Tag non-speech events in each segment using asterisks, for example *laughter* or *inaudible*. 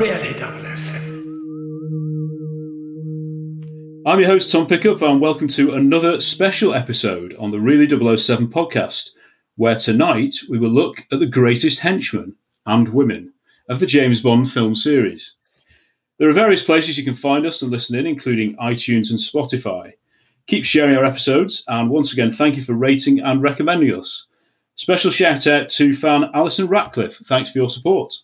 Really 007. I'm your host, Tom Pickup, and welcome to another special episode on the Really 007 podcast, where tonight we will look at the greatest henchmen and women of the James Bond film series. There are various places you can find us and listen in, including iTunes and Spotify. Keep sharing our episodes, and once again, thank you for rating and recommending us. Special shout out to fan Alison Ratcliffe. Thanks for your support.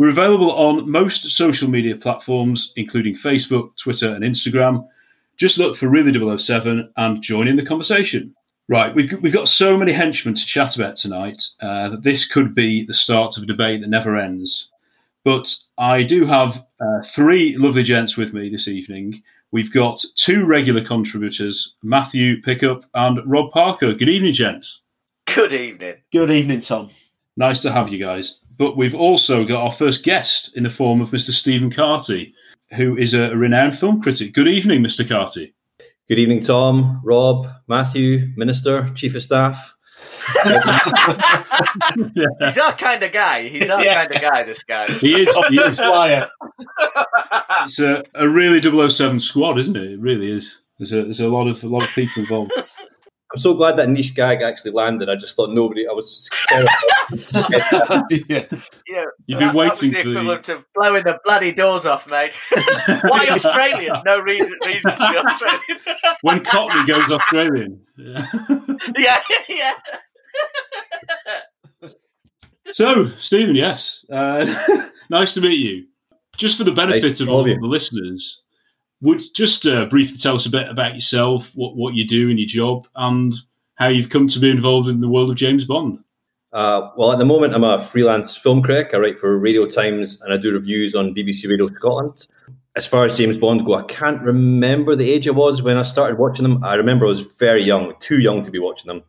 We're available on most social media platforms, including Facebook, Twitter, and Instagram. Just look for Really 007 and join in the conversation. Right, we've, we've got so many henchmen to chat about tonight uh, that this could be the start of a debate that never ends. But I do have uh, three lovely gents with me this evening. We've got two regular contributors, Matthew Pickup and Rob Parker. Good evening, gents. Good evening. Good evening, Tom. Nice to have you guys. But we've also got our first guest in the form of Mr. Stephen Carty, who is a renowned film critic. Good evening, Mr. Carty. Good evening, Tom, Rob, Matthew, Minister, Chief of Staff. yeah. *laughs* He's our kind of guy. He's our yeah. kind of guy, this guy. He is. He is. *laughs* it's a, a really 007 squad, isn't it? It really is. There's a, there's a lot of a lot of people involved. I'm so glad that niche gag actually landed. I just thought nobody. I was. *laughs* yeah. yeah, you've been waiting. the equivalent the... of blowing the bloody doors off, mate. *laughs* Why Australian? No reason, reason to be Australian. when Cockney goes Australian. *laughs* Yeah, yeah. yeah. so, Stephen, yes, uh, nice to meet you. Just for the benefit nice of all the listeners, would just uh, briefly tell us a bit about yourself, what, what you do in your job, and how you've come to be involved in the world of James Bond. Uh, well, at the moment, I'm a freelance film critic. I write for Radio Times and I do reviews on BBC Radio Scotland. As far as James Bond go, I can't remember the age I was when I started watching them. I remember I was very young, too young to be watching them.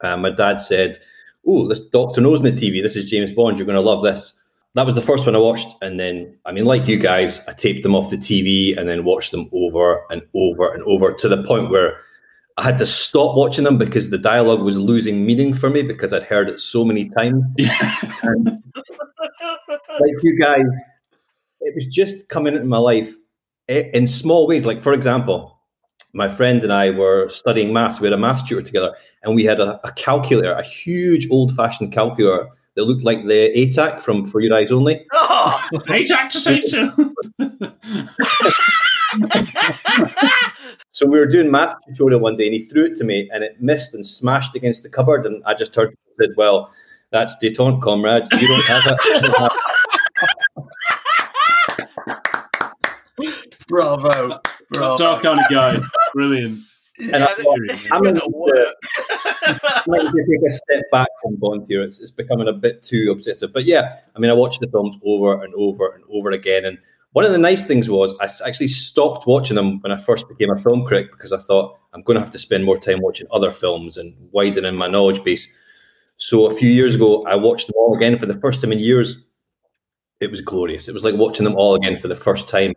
Uh, my dad said, "Oh, this Doctor No's on the TV. This is James Bond. You're going to love this." That was the first one I watched. And then, I mean, like you guys, I taped them off the TV and then watched them over and over and over to the point where I had to stop watching them because the dialogue was losing meaning for me because I'd heard it so many times. *laughs* like you guys, it was just coming into my life eh, in small ways. Like, for example, my friend and I were studying maths. We had a math tutor together, and we had a, a calculator, a huge old fashioned calculator that looked like the ATAC from For Your Eyes Only. *laughs* Oh, ATAC to say so. so we were doing math tutorial one day, and he threw it to me, and it missed and smashed against the cupboard, and I just turned and said, "Well, that's detente, comrade. You don't have it." *laughs* Bravo. Bravo. That's our kind of guy. Brilliant. And yeah, I, this is I'm going to work. I'm to take a step back from Bond here. It's, it's becoming a bit too obsessive. But yeah, I mean, I watched the films over and over and over again. And One of the nice things was I actually stopped watching them when I first became a film critic because I thought I'm going to have to spend more time watching other films and widening my knowledge base. So a few years ago, I watched them all again for the first time in years. It was glorious. It was like watching them all again for the first time,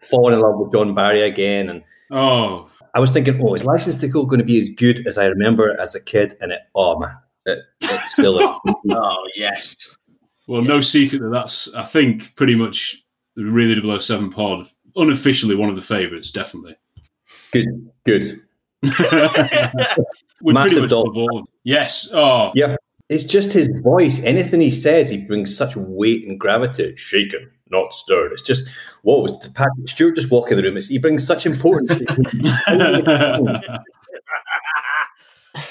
falling in love with John Barry again. And Oh, I was thinking, oh, is License to Kill going to be as good as I remember as a kid? And it, oh man, it, it still is. *laughs* *laughs* Oh yes. well, no secret that that's, I think, pretty much the Really 007 pod, unofficially one of the favourites, definitely. good, good. *laughs* We're pretty Massive much dog. Yes. Oh, Yeah, it's just his voice. Anything he says, he brings such weight and gravity. Shaken, not stirred. It's just what was the Patrick Stewart just walking the room? It's, he brings such importance. *laughs*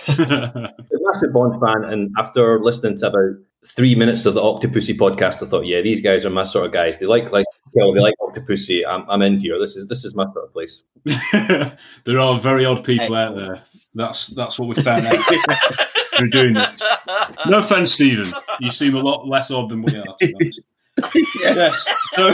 a massive Bond fan, and after listening to about three minutes of the Octopussy podcast, I thought, yeah, these guys are my sort of guys. They like like Kill, they like Octopussy. I'm, I'm in here. This is this is my sort of place. *laughs* there are very odd people out there. That's that's what we found out *laughs* We're doing this. No offense, Stephen. You seem a lot less odd than we are. To be honest. yes. So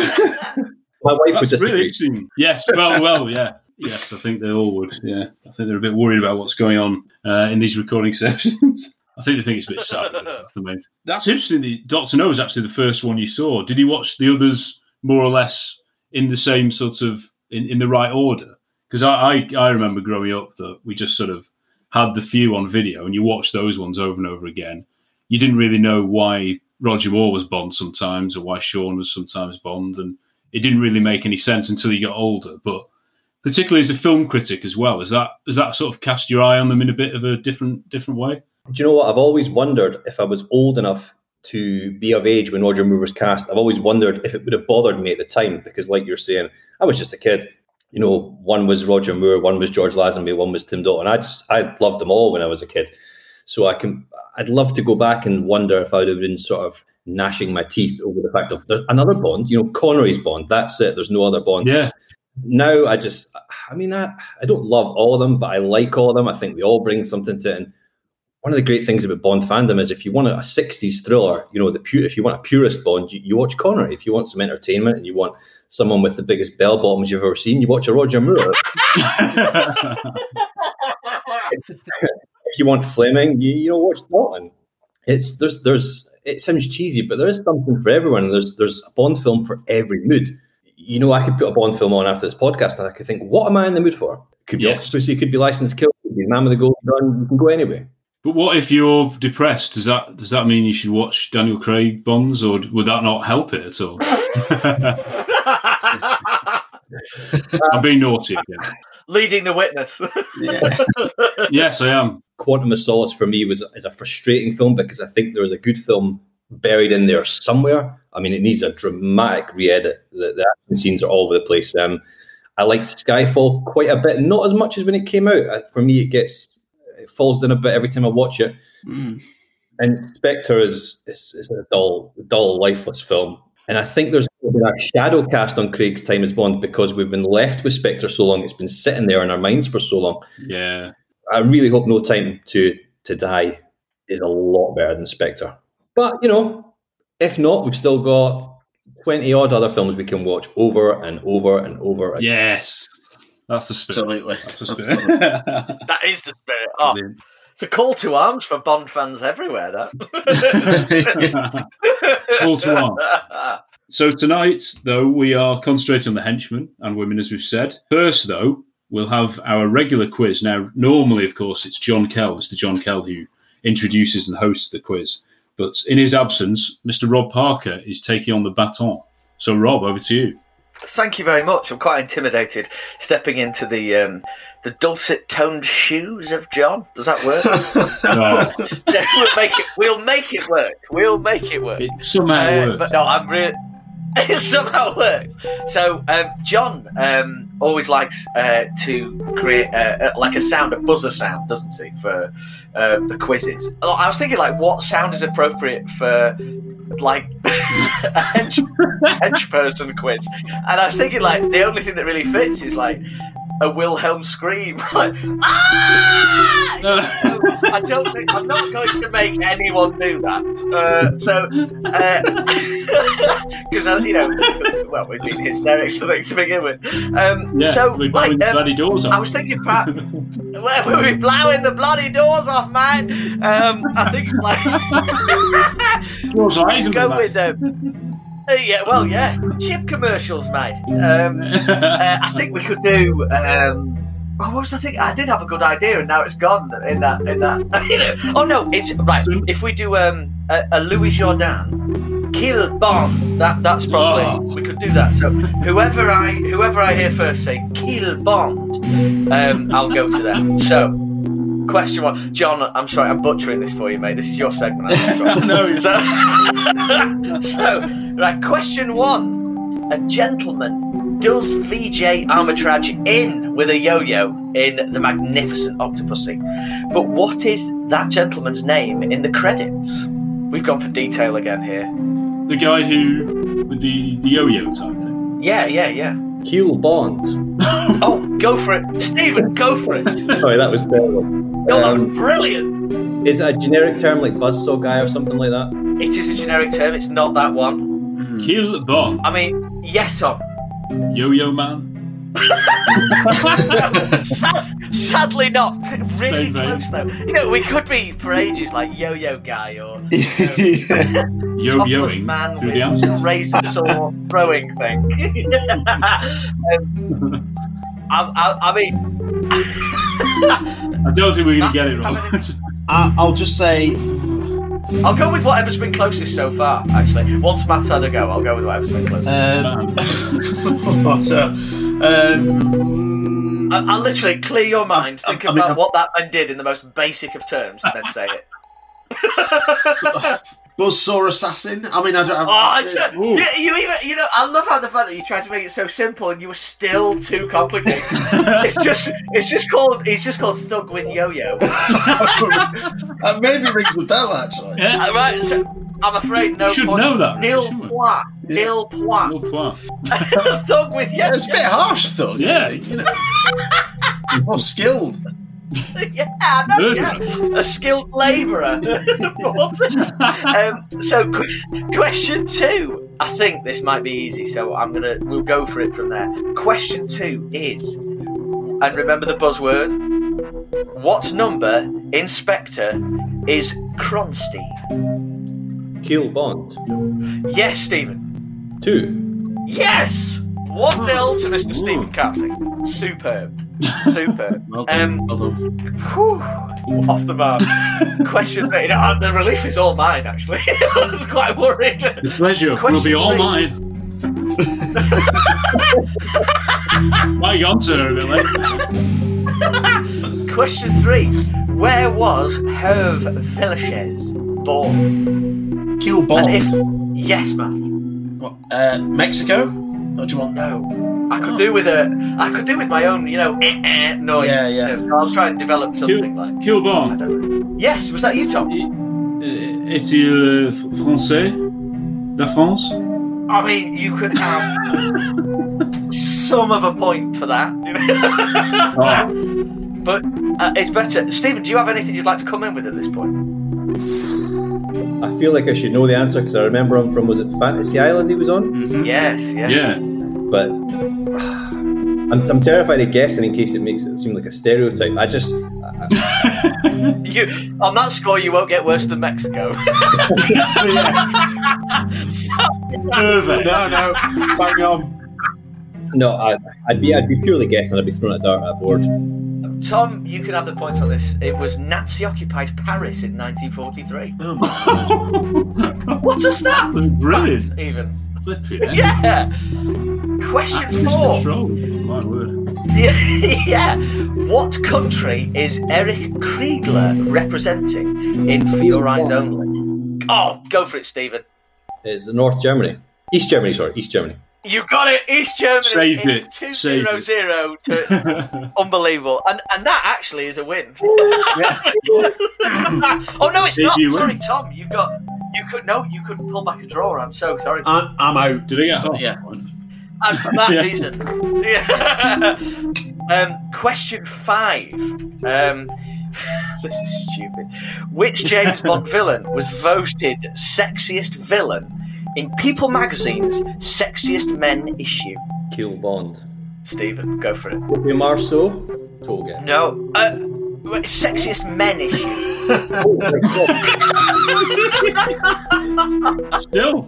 My wife would that's really interesting. Yes. Well, well, yeah. Yes, I think they all would. Yeah, I think they're a bit worried about what's going on uh, in these recording *laughs* sessions. I think they think it's a bit sad. That's, the main- that's interesting. The Doctor No was actually the first one you saw. Did you watch the others more or less in the same sort of in, in the right order? Because I, I I remember growing up that we just sort of had the few on video, and you watched those ones over and over again. You didn't really know why Roger Moore was Bond sometimes, or why Sean was sometimes Bond, and it didn't really make any sense until you got older. But particularly as a film critic as well, is that has that sort of cast your eye on them in a bit of a different different way? Do you know what? I've always wondered if I was old enough to be of age when Roger Moore was cast. I've always wondered if it would have bothered me at the time because, like you're saying, I was just a kid. You know, one was Roger Moore, one was George Lazenby, one was Tim Dalton. I just I loved them all when I was a kid. So I can I'd love to go back and wonder if I would have been sort of gnashing my teeth over the fact of there's another Bond. You know, Connery's Bond. That's it. There's no other Bond Yeah, now I just, I mean, I, I don't love all of them, but I like all of them. I think they all bring something to it. And one of the great things about Bond fandom is if you want a 60s thriller, you know, the pu- if you want a purist Bond, you, you watch Connery. If you want some entertainment and you want someone with the biggest bell bottoms you've ever seen, you watch a Roger Moore. *laughs* *laughs* *laughs* if you want Fleming, you, you know, watch Dalton. It's there's there's it sounds cheesy, but there is something for everyone. There's there's a Bond film for every mood. You know, I could put a Bond film on after this podcast, and I could think, what am I in the mood for? Could be Yes. Octopussy, could be License to Kill, could be Man with the Golden Gun. You can go anyway. but what if you're depressed? Does that does that mean you should watch Daniel Craig Bonds, or would that not help it at all? *laughs* *laughs* I'm being naughty again. Leading the witness. Yeah. *laughs* Yes, I am. Quantum of Solace for me was is a frustrating film because I think there was a good film buried in there somewhere. I mean, it needs a dramatic re-edit. The, the action scenes are all over the place. Um, I liked Skyfall quite a bit, not as much as when it came out. Uh, For me, it gets it falls down a bit every time I watch it. Mm. And Spectre is, is is a dull, dull, lifeless film. And I think there's been a shadow cast on Craig's time as Bond because we've been left with Spectre so long. It's been sitting there in our minds for so long. Yeah. I really hope No Time to to Die is a lot better than Spectre. But you know, if not, we've still got twenty odd other films we can watch over and over and over. again. Yes. That's the spirit. Absolutely. That's the spirit. *laughs* that is the spirit. Oh, Brilliant. It's a call to arms for Bond fans everywhere. That. *laughs* Call to arms. *laughs* So tonight, though, we are concentrating on the henchmen and women, as we've said. First, though, we'll have our regular quiz. Now, normally, of course, it's John Kell, Mr. John Kell, who introduces and hosts the quiz. But in his absence, Mr. Rob Parker is taking on the baton. So, Rob, over to you. Thank you very much. I'm quite intimidated stepping into the um, the dulcet toned shoes of John. Does that work? *laughs* Oh, *laughs* we'll make it. We'll make it work. We'll make it work. it somehow Uh, works. but no, I'm really. *laughs* It somehow works. So um, John um, always likes uh, to create uh, uh, like a sound, a buzzer sound, doesn't he, for uh, the quizzes? Oh, I was thinking like, what sound is appropriate for like a hench, hench person quiz? And I was thinking like, the only thing that really fits is like a Wilhelm scream, *laughs* like ah! So I don't think I'm not going to make anyone do that. Uh, so, *laughs* because uh, you know, well, we've been hysterics, I think, to begin with. Um, Yeah, so, we're like, um, bloody doors off. I was thinking, perhaps, *laughs* we'll be blowing the bloody doors off, man. Um, I think, like, Yours eyes in go with um, uh, yeah, well, yeah, chip commercials, mate. Um, uh, I think we could do. Um, oh, what was I think? I did have a good idea, and now it's gone. In that, in that. *laughs* Oh no, it's right. If we do um, a, a Louis Jourdan, kill Bond. That that's probably Oh. we could do that. So whoever I whoever I hear first say kill Bond, um, I'll go to them. So. Question one, John. I'm sorry, I'm butchering this for you, mate. This is your segment. *laughs* No, you're- so, *laughs* so, right, question one. A gentleman does Vijay Amritraj in with a yo yo in The Magnificent Octopussy. But what is that gentleman's name in the credits? We've gone for detail again here. the guy who with the, the yo-yo type thing. Yeah, yeah, yeah. Keel Bond. *laughs* Oh, go for it. Stephen, go for it. Sorry, that was terrible. No, that Um, was brilliant. is it a generic term like buzzsaw guy or something like that? It is a generic term, it's not that one. Kill Bond, I mean, yes, Tom. yo-yo man. *laughs* Sad, sadly not. Really Same vein. close though. You know, we could be for ages like yo-yo guy or you know, *laughs* yo-yoing man through with the answers. razor saw throwing thing. *laughs* um, I, I, I mean, I don't think we're going to get it Have wrong. *laughs* I, I'll just say I'll go with whatever's been closest so far. Actually, once Matt's had a go, I'll go with whatever's been closest. um, *laughs* so, um, I, I'll literally clear your mind, I- think I mean, about I'm- what that man did in the most basic of terms, and then say it. *laughs* Buzzsaw assassin. I mean, I don't. Oh, it's a, you, you even you know I love how the fact that you tried to make it so simple and you were still too complicated. *laughs* it's just it's just called it's just called Thug with Yo-Yo. *laughs* uh, maybe rings a bell actually. Yeah. Uh, right, so I'm afraid no Should point. know that, Nil shouldn't we? point. Yeah. Nil point. Well, well. *laughs* Thug with Yeah, Yo-Yo. it's a bit harsh, though. Yeah. You know, more skilled. *laughs* yeah, I know, yeah. A skilled labourer. *laughs* What? um, so, qu- question two. I think this might be easy, so I'm gonna we'll go for it from there. Question two is, and remember the buzzword. What number inspector is Kronstein? Keel Bond. Yes, Stephen. Two. Yes. One 0 to Mr. Ooh. Stephen Carting. Superb. Superb. *laughs* Well done. Um, well done. Whew, off the mark. *laughs* Question three. Uh, the relief is all mine, actually. *laughs* I was quite worried. The pleasure will be all three. mine. Might have gone to her a bit late. Question three. Where was Hervé Villechaize born? Kill Bond. And if yes, Matt. What, uh, Mexico? What do you want? No. I could do with a. I could do with my own, you know, eh, eh, noise. Yeah, yeah. You know, so I'll try and develop Kill, something like. Kill I Bond. don't know. Yes, was that you, Tom? Euh, Est-il euh, français? La France? I mean, you could have some of a point for that. *laughs* Oh, But uh, it's better. Stephen, do you have anything you'd like to come in with at this point? I feel like I should know the answer because I remember him from was it Fantasy Island he was on? Yes, yeah. yeah. But I'm, I'm terrified of guessing in case it makes it seem like a stereotype. I just *laughs* You on that score, you won't get worse than Mexico. *laughs* Perfect. No, no. Bang on. no, I, I'd be I'd be purely guessing. I'd be throwing a dart at a board. Tom, you can have the point on this. It was Nazi-occupied Paris in 1943. Oh, my God. What a stat! That's brilliant. Even Flipping yeah. Question Active four. control. My word. *laughs* yeah. What country is Erich Kriegler representing in For Your Eyes Only? Oh, go for it, Stephen. It's North Germany, East Germany. Sorry, East Germany. You got it, East Germany. Saved it. Two Saved zero it. zero to *laughs* unbelievable, and and that actually is a win. *laughs* oh no, it's Did not. Sorry, win? Tom. You've got. You could no. You could pull back a draw. I'm so sorry. I, I'm out. Did I get half? Yeah. and for that *laughs* Yeah. reason, yeah. *laughs* Um, question five. Um, *laughs* this is stupid. Which James Bond villain was voted sexiest villain in People Magazine's Sexiest Men issue? Kill Bond. Stephen, go for it. Would be Marceau. Total guess. No, uh, sexiest men issue. Still.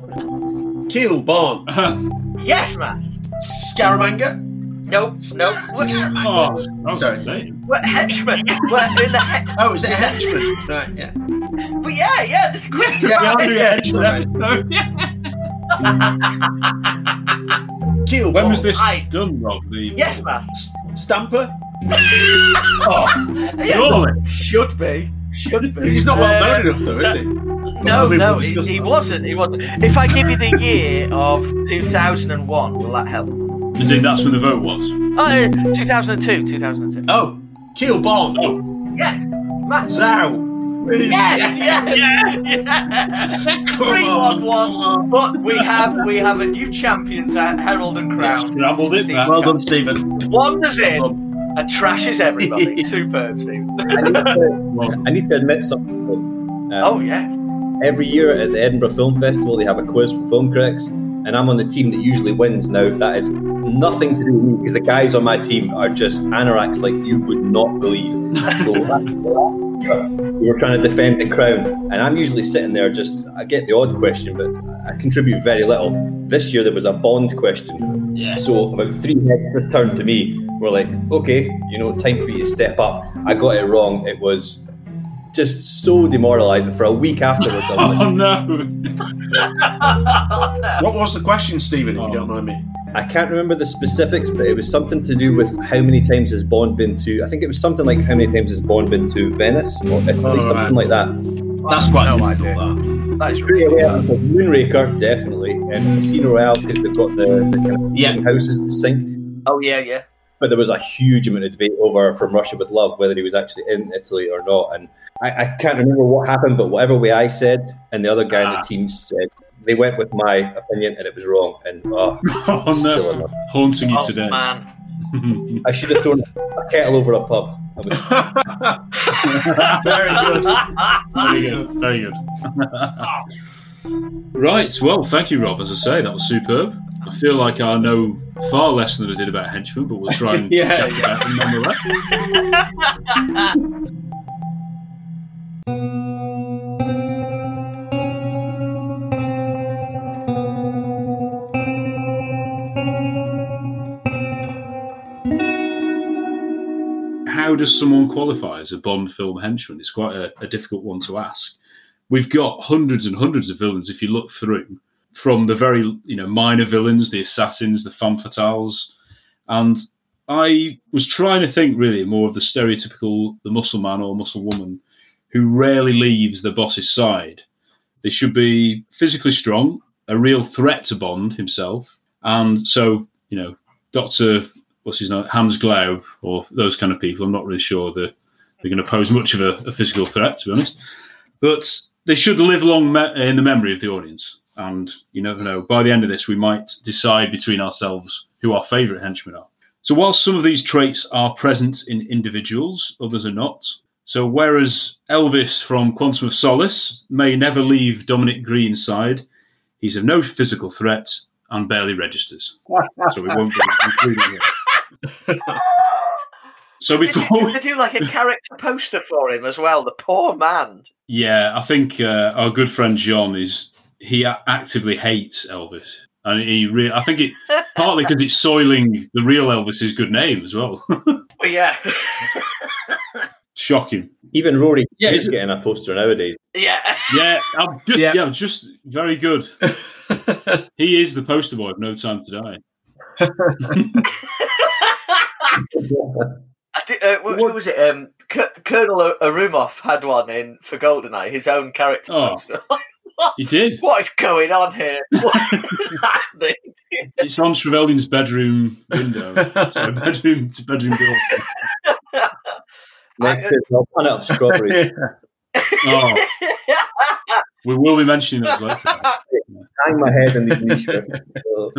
Kill Bond. Uh-huh. Yes, Matt. Scaramanga. Nope, nope. What, oh, I was Sorry. gonna what henchman? What in the he- Oh, is it a henchman? right, yeah. But yeah, yeah. This question Yeah, about I'll yeah, it sorry. episode. Kill When Bond. was this I- done, Rob? The Yes, Matt. S- Stamper? Oh, *laughs* surely. Should be. Should be. He's not well Uh, known enough, though, is he? No, no, he, he wasn't. He wasn't. If I give you the year of 2001, will that help? Is it that's when the vote was. Oh, uh, 2002. 2002. Oh, Kill Bond. Oh, Yes, Matt. Zao. Yes, yes, *laughs* yes. Come Three on. one one. But we have we have a new champion to herald and crown. scrambled it, Steve Well done, Stephen. Wanders in and trashes everybody. *laughs* Superb, Steve. I need to, I need to admit something. Um, oh yes. Every year at the Edinburgh Film Festival, they have a quiz for film critics, and I'm on the team that usually wins. Now, that is nothing to do with me because the guys on my team are just anoraks like you would not believe. So *laughs* we were trying to defend the crown, and I'm usually sitting there just, I get the odd question, but I contribute very little. This year there was a Bond question. Yeah. So about three heads turned to me. We're like, okay, you know, time for you to step up. I got it wrong. It was just so demoralising for a week afterwards. *laughs* I like, Oh no! *laughs* What was the question, Stephen, if Oh. you don't mind me? I can't remember the specifics, but it was something to do with how many times has Bond been to. I think it was something like how many times has Bond been to Venice or Italy, Oh, something right. like that. That's quite No idea. that. That is Straight really away, I was Moonraker, definitely, and Casino Royale because they've got the, the kind of Yeah. houses to sink. Oh yeah, yeah. But there was a huge amount of debate over from Russia with Love whether he was actually in Italy or not, and I, I can't remember what happened. But whatever way I said, and the other guy in Ah. the team said, they went with my opinion, and it was wrong. And oh, *laughs* Oh no! enough. Haunting you Oh today. man. I should have thrown a kettle over a pub. Was *laughs* Very good. Very good. Very good. *laughs* right. Well, thank you, Rob. As I say, that was superb. I feel like I know far less than I did about henchmen, but we'll try and *laughs* Yeah, get about them nonetheless. How does someone qualify as a Bond film henchman? It's quite a, a difficult one to ask. We've got hundreds and hundreds of villains if you look through, from the very you know minor villains, the assassins, the femme fatales, and I was trying to think really more of the stereotypical the muscle man or muscle woman who rarely leaves the boss's side. They should be physically strong, a real threat to Bond himself, and so you know Doctor what's his name Hans Glaub or those kind of people. I'm not really sure that they're going to pose much of a, a physical threat, to be honest. But they should live long me- in the memory of the audience. And you never know. By the end of this, we might decide between ourselves who our favourite henchmen are. So, whilst some of these traits are present in individuals, others are not. So, whereas Elvis from Quantum of Solace may never leave Dominic Greene's side, he's of no physical threat and barely registers. So, we won't be including him. *laughs* So, They do, they do like a *laughs* character poster for him as well. The poor man. Yeah, I think uh, our good friend John is he actively hates Elvis, and he re- I think it partly because it's soiling the real Elvis's good name as well. *laughs* Well, yeah, Shocking. even Rory Yeah, is is getting a poster nowadays. yeah. Yeah, I'm just yeah. Yeah. just very good. *laughs* He is the poster boy of No Time to Die. I did, uh, wh- who was it? Um, K- Colonel Ourumov had one in for Goldeneye, his own character Oh. poster. *laughs* He did. what is going on here? *laughs* What is happening? *laughs* It's on Trevelyan's bedroom window. Sorry, bedroom bedroom door. Next is I'll pun it of strawberry. Oh, we will be mentioning those later. *laughs* Hang my head in these niche. So, *laughs*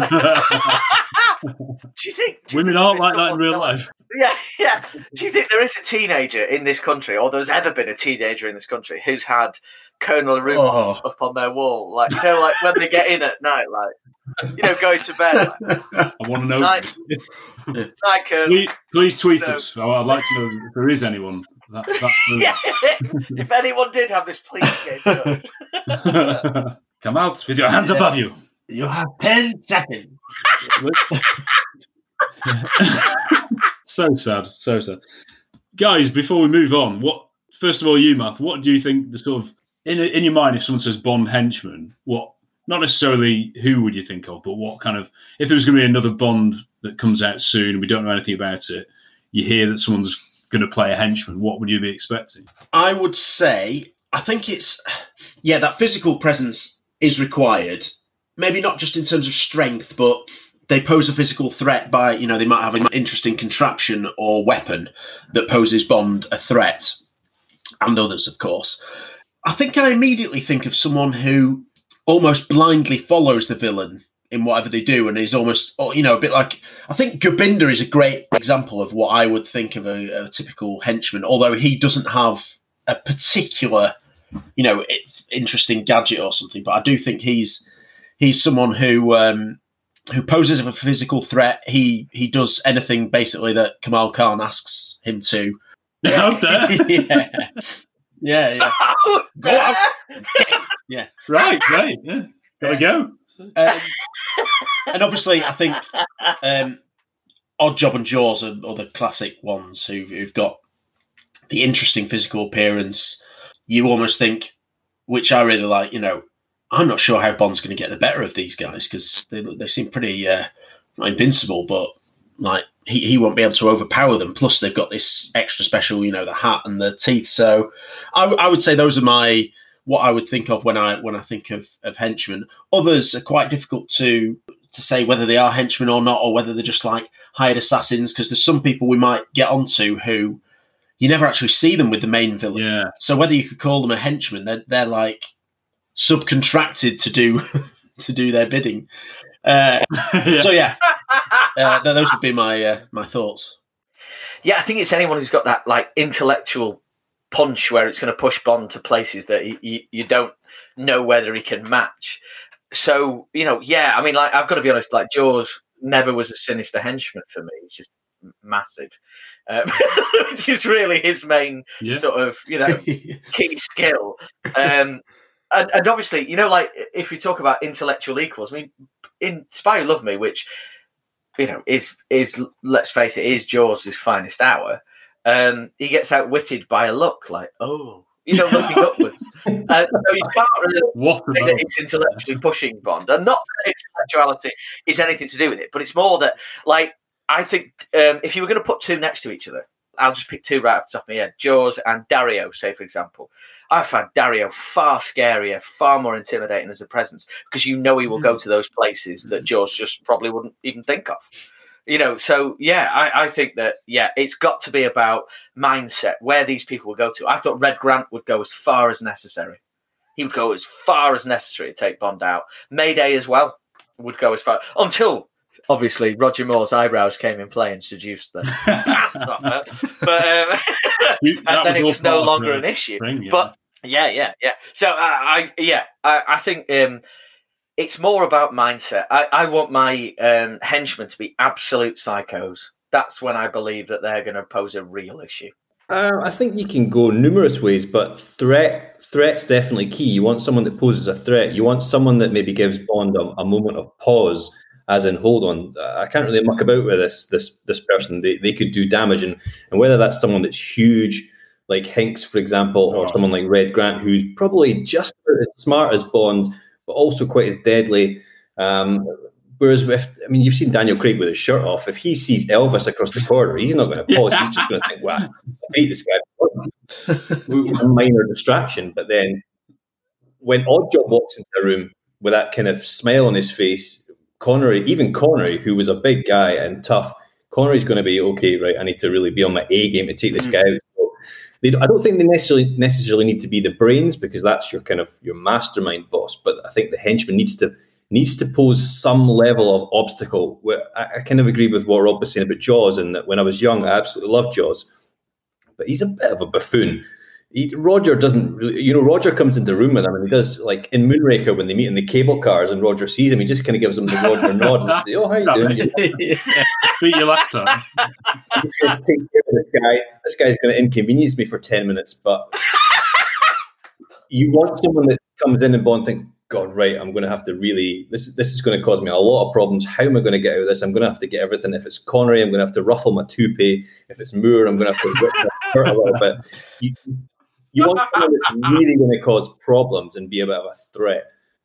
do you think do you Women think aren't like that in real life. Yeah, yeah. Do you think there is a teenager in this country, or there's ever been a teenager in this country who's had Colonel Aruma Oh. up on their wall, like you know, like when they get in at night, like you know, going to bed, like, *laughs* I want to know. night, night, Colonel. Please, please tweet No. us. I'd like to know if there is anyone. That, that *laughs* Yeah. if anyone did have this, please get. *laughs* Come out with your hands above you. You have 10 seconds. *laughs* so sad, so sad. Guys, before we move on, what first of all, you, Matt, what do you think the sort of in in your mind if someone says Bond henchman, what not necessarily who would you think of, but what kind of if there was going to be another Bond that comes out soon and we don't know anything about it, you hear that someone's going to play a henchman, what would you be expecting? I would say, I think it's, yeah, that physical presence is required. Maybe not just in terms of strength, but they pose a physical threat by, you know, they might have an interesting contraption or weapon that poses Bond a threat, and others, of course. I think I immediately think of someone who almost blindly follows the villain in whatever they do and is almost, you know, a bit like, I think Gobinda is a great example of what I would think of a, a typical henchman, although he doesn't have a particular, you know, interesting gadget or something. But I do think he's he's someone who um, who poses a physical threat. He he does anything basically that Kamal Khan asks him to. There, *laughs* yeah, yeah, yeah. *laughs* Go out. *laughs* yeah. right, right, yeah, gotta go. Um, *laughs* and obviously, I think um, Odd Job and Jaws are, the classic ones who, who've got the interesting physical appearance. You almost think, which I really like, you know, I'm not sure how Bond's going to get the better of these guys because they, they seem pretty uh, not invincible, but like he, he won't be able to overpower them. Plus, they've got this extra special, you know, the hat and the teeth. So I, I would say those are my what I would think of when I when I think of, of henchmen. Others are quite difficult to to say whether they are henchmen or not, or whether they're just like hired assassins. Because there's some people we might get onto who you never actually see them with the main villain. Yeah, So whether you could call them a henchman, they're they're like subcontracted to do *laughs* to do their bidding. Uh, yeah. *laughs* So yeah, uh, th- those would be my uh, my thoughts. Yeah, I think it's anyone who's got that like intellectual punch where it's going to push Bond to places that you, you, you don't know whether he can match. So you know, yeah, I mean, like I've got to be honest, like Jaws never was a sinister henchman for me. It's just massive, um, *laughs* which is really his main yeah. sort of you know *laughs* key skill. Um, and, and obviously, you know, like if we talk about intellectual equals, I mean, in Spy Who Loved Me, which you know is is let's face it, is Jaws' finest hour. Um, he gets outwitted by a look like, oh, you know, looking upwards. *laughs* Uh, so you can't really What say that it's intellectually pushing Bond, and not that intellectuality is anything to do with it, but it's more that, like, I think um, if you were going to put two next to each other, I'll just pick two right off the top of my head: Jaws and Dario, say for example. I find Dario far scarier, far more intimidating as a presence because you know he will go to those places that Jaws just probably wouldn't even think of. You know, so yeah, I, I think that yeah, it's got to be about mindset where these people will go to. I thought Red Grant would go as far as necessary. He would go as far as necessary to take Bond out. Mayday as well would go as far until obviously Roger Moore's eyebrows came in play and seduced the pants off her. But um, *laughs* *laughs* and then it was no longer an issue. yeah. But yeah, yeah, yeah. So I, I yeah, I, I think um, it's more about mindset. I, I want my um, henchmen to be absolute psychos. That's when I believe that they're going to pose a real issue. Uh, I think you can go numerous ways, but threat threat's definitely key. You want someone that poses a threat. You want someone that maybe gives Bond a, a moment of pause, as in, hold on, I can't really muck about with this this this person. They they could do damage, and and whether that's someone that's huge, like Hinx, for example, or Oh. someone like Red Grant, who's probably just as smart as Bond, but also quite as deadly. Um, Whereas, if I mean, you've seen Daniel Craig with his shirt off. If he sees Elvis across the corridor, he's not going to pause. He's just going to think, "Wow, I beat this guy." *laughs* A minor distraction, but then when Oddjob walks into a room with that kind of smile on his face, Connery, even Connery, who was a big guy and tough, Connery's going to be okay. Right, I need to really be on my A game to take this guy out. They, I don't think they necessarily necessarily need to be the brains because that's your kind of your mastermind boss. But I think the henchman needs to needs to pose some level of obstacle. Where I, I kind of agree with what Rob was saying about Jaws, and that when I was young, I absolutely loved Jaws, but he's a bit of a buffoon. He, Roger doesn't really, you know, Roger comes into the room with him and he does like in Moonraker when they meet in the cable cars and Roger sees him, he just kind of gives him the Roger nod and say, Oh, how you doing? *laughs* Beat you last time. Take care of this guy. This guy's going to inconvenience me for 10 minutes, but *laughs* you want someone that comes in and Bond think, God, right, I'm going to have to really, this, this is going to cause me a lot of problems. How am I going to get out of this? I'm going to have to get everything. If it's Connery, I'm going to have to ruffle my toupee. If it's Moore, I'm going to have to shirt a little bit. You, you want someone that's really going to cause problems and be a bit of a threat.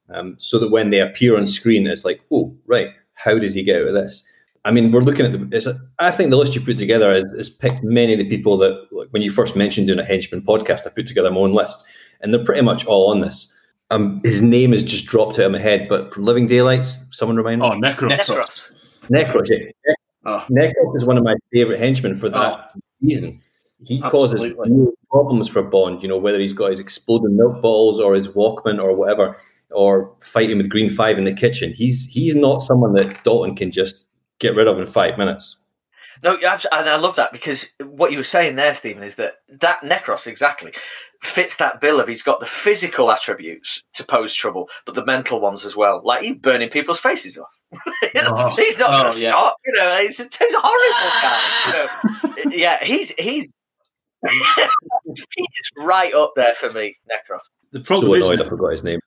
Um, so that when they appear on screen, it's like, oh, right, how does he get out of this? I mean, we're looking at the. It's a, I think the list you put together has, is picked many of the people that, like, when you first mentioned doing a henchman podcast, I put together my own list, and they're pretty much all on this. Um, his name has just dropped out of my head, but from Living Daylights, someone remind me. Oh, Necros. Necros. Necros, yeah. Oh. Necros is one of my favourite henchmen for that reason. He causes Absolutely. real problems for Bond, you know, whether he's got his exploding milk bottles or his Walkman or whatever, or fighting with Green Five in the kitchen. He's he's not someone that Dalton can just get rid of in five minutes. No, and I love that because what you were saying there, Stephen, is that that Necros exactly fits that bill of he's got the physical attributes to pose trouble, but the mental ones as well. Like he's burning people's faces off. *laughs* Oh. he's not going Oh, to yeah. stop. You know, he's a, he's a horrible guy. You know. *laughs* yeah, he's he's *laughs* he's right up there for me, Necros. The So problem is, annoyed I forgot his name.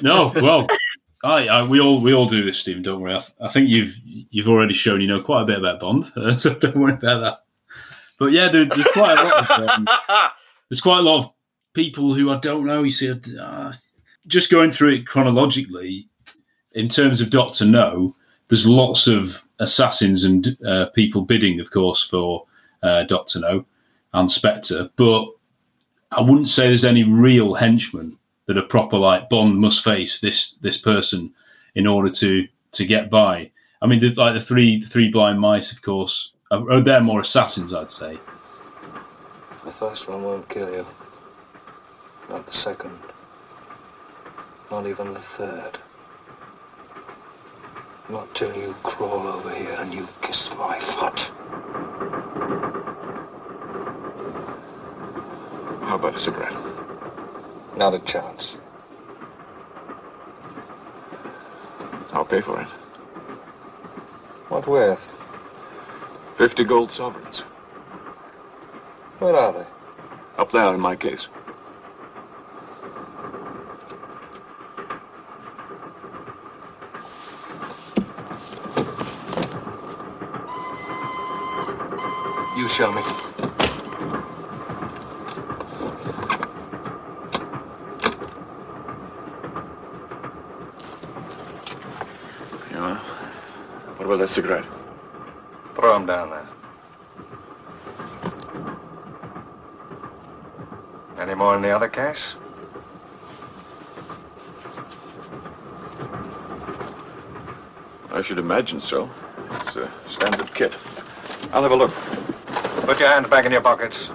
No, well, I, I, we all we all do this, Stephen. Don't worry. I, I think you've you've already shown you know quite a bit about Bond, uh, *laughs* so don't worry about that. But yeah, there, there's quite a lot of um, *laughs* there's quite a lot of people who I don't know. You see, uh, just going through it chronologically, in terms of Doctor No, there's lots of assassins and uh, people bidding, of course, for uh, Doctor No and Spectre, but I wouldn't say there's any real henchmen that a proper like Bond must face this this person in order to to get by. I mean, the, like the three the three blind mice, of course, are they're more assassins, I'd say. The first one won't kill you. Not the second. Not even the third. Not till you crawl over here and you kiss my foot. How about a cigarette? Not a chance. I'll pay for it. What with? Fifty gold sovereigns. Where are they? Up there in my case. You show me. Yeah. About cigarette? Throw him down there. Any more in the other case? I should imagine so. It's a standard kit. I'll have a look. Put your hands back in your pockets.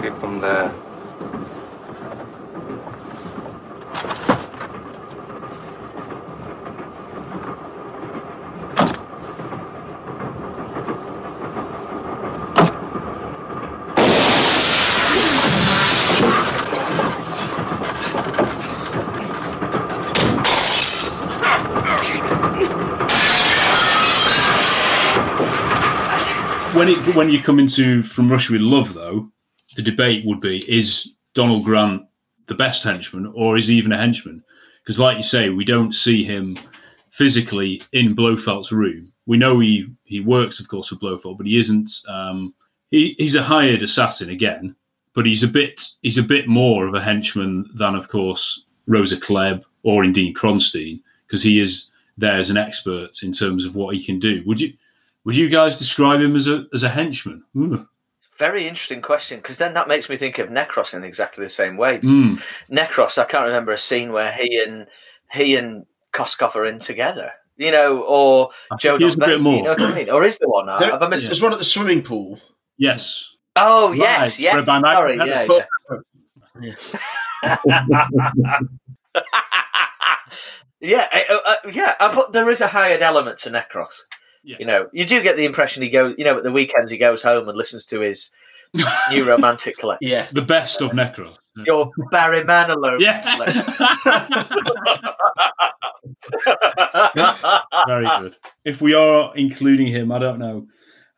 Keep them there. When it when you come into From Russia with Love, though, the debate would be: Is Donald Grant the best henchman, or is he even a henchman? Because, like you say, we don't see him physically in Blofeld's room. We know he he works, of course, for Blofeld, but he isn't. Um, he, he's a hired assassin again, but he's a bit he's a bit more of a henchman than, of course, Rosa Klebb or indeed Kronstein, because he is there as an expert in terms of what he can do. Would you would you guys describe him as a as a henchman? Ooh. Very interesting question because then that makes me think of Necros in exactly the same way. Mm. Necros, I can't remember a scene where he and he and Koskov are in together, you know, or I Joe think he a bit more. you know what I mean? Or is there one? There- Have I missed There's one at the swimming pool. Yes. Oh Right, yes, yes. spread by Michael Sorry, yeah, But yeah. *laughs* yeah, uh, uh, yeah. I put, there is a hired element to Necros. You know, you do get the impression he goes. You know, at the weekends he goes home and listens to his *laughs* new romantic collection. Yeah, the best of Necros. *laughs* Your Barry Manilow. Yeah. *laughs* Very good. If we are including him, I don't know.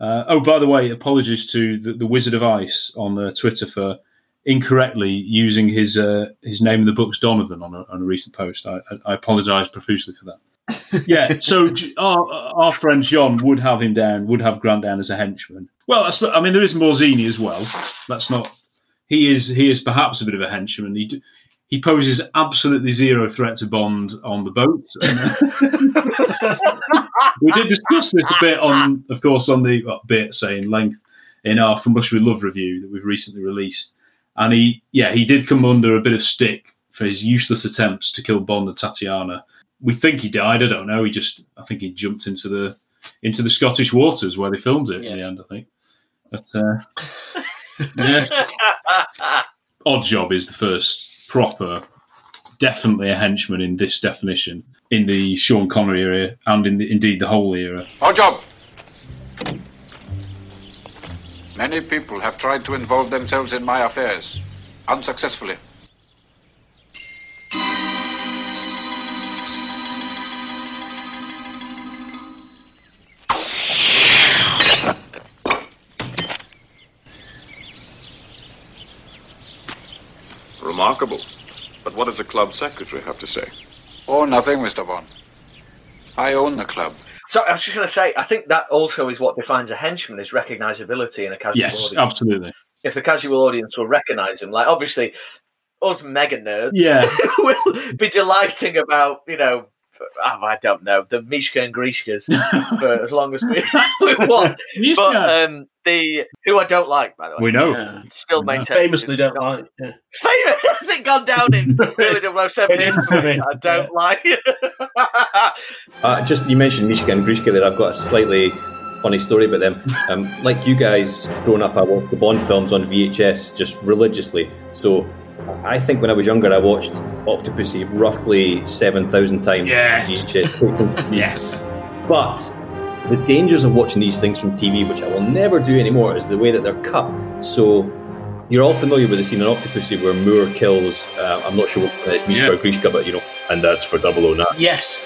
Uh, oh, by the way, apologies to the, the Wizard of Ice on uh, Twitter for incorrectly using his uh, his name in the books Donovan on a, on a recent post. I, I, I apologise profusely for that. Yeah, so our, our friend John would have him down, would have Grant down as a henchman. Well, I, I mean, there is Morzeny as well. That's not. He is he is perhaps a bit of a henchman. He he poses absolutely zero threat to Bond on the boat. *laughs* we did discuss this a bit on, of course, on the well, bit saying length in our From Russia Love review that we've recently released. And he, yeah, he did come under a bit of stick for his useless attempts to kill Bond and Tatiana. We think he died. I don't know. He just, I think he jumped into the into the Scottish waters where they filmed it in the end. I think. But uh, yeah, *laughs* Odd Job is the first proper, definitely a henchman in this definition in the Sean Connery era and in the, indeed the whole era. Odd job. Many people have tried to involve themselves in my affairs, unsuccessfully. Remarkable. But what does the club secretary have to say? Oh, nothing, Mr. Bond. I own the club. So I was just going to say, I think that also is what defines a henchman is recognizability in a casual Yes, audience. absolutely. If the casual audience will recognize him, like obviously us mega nerds Yeah. *laughs* will be delighting about, you know, oh, I don't know, the Mishka and Grishkas *laughs* for as long as we, *laughs* *laughs* we want. But um, the who I don't like, by the way, We know. Yeah. still maintain Famously don't like. Yeah. famous. Has it gone down in early 007 In infamy? infamy, I don't like. Uh, just you mentioned Mishka and Grishka there. I've got a slightly funny story about them. Um, like you guys, growing up, I watched the Bond films on VHS just religiously. So I think when I was younger, I watched Octopussy roughly seven thousand times. Yes. *laughs* Yes. But the dangers of watching these things from TV, which I will never do anymore, is the way that they're cut. So you're all familiar with the scene in Octopussy where Moore kills, uh, I'm not sure what it's Mishka Yeah. or Grishka, but you know, and that's for 009 Yes.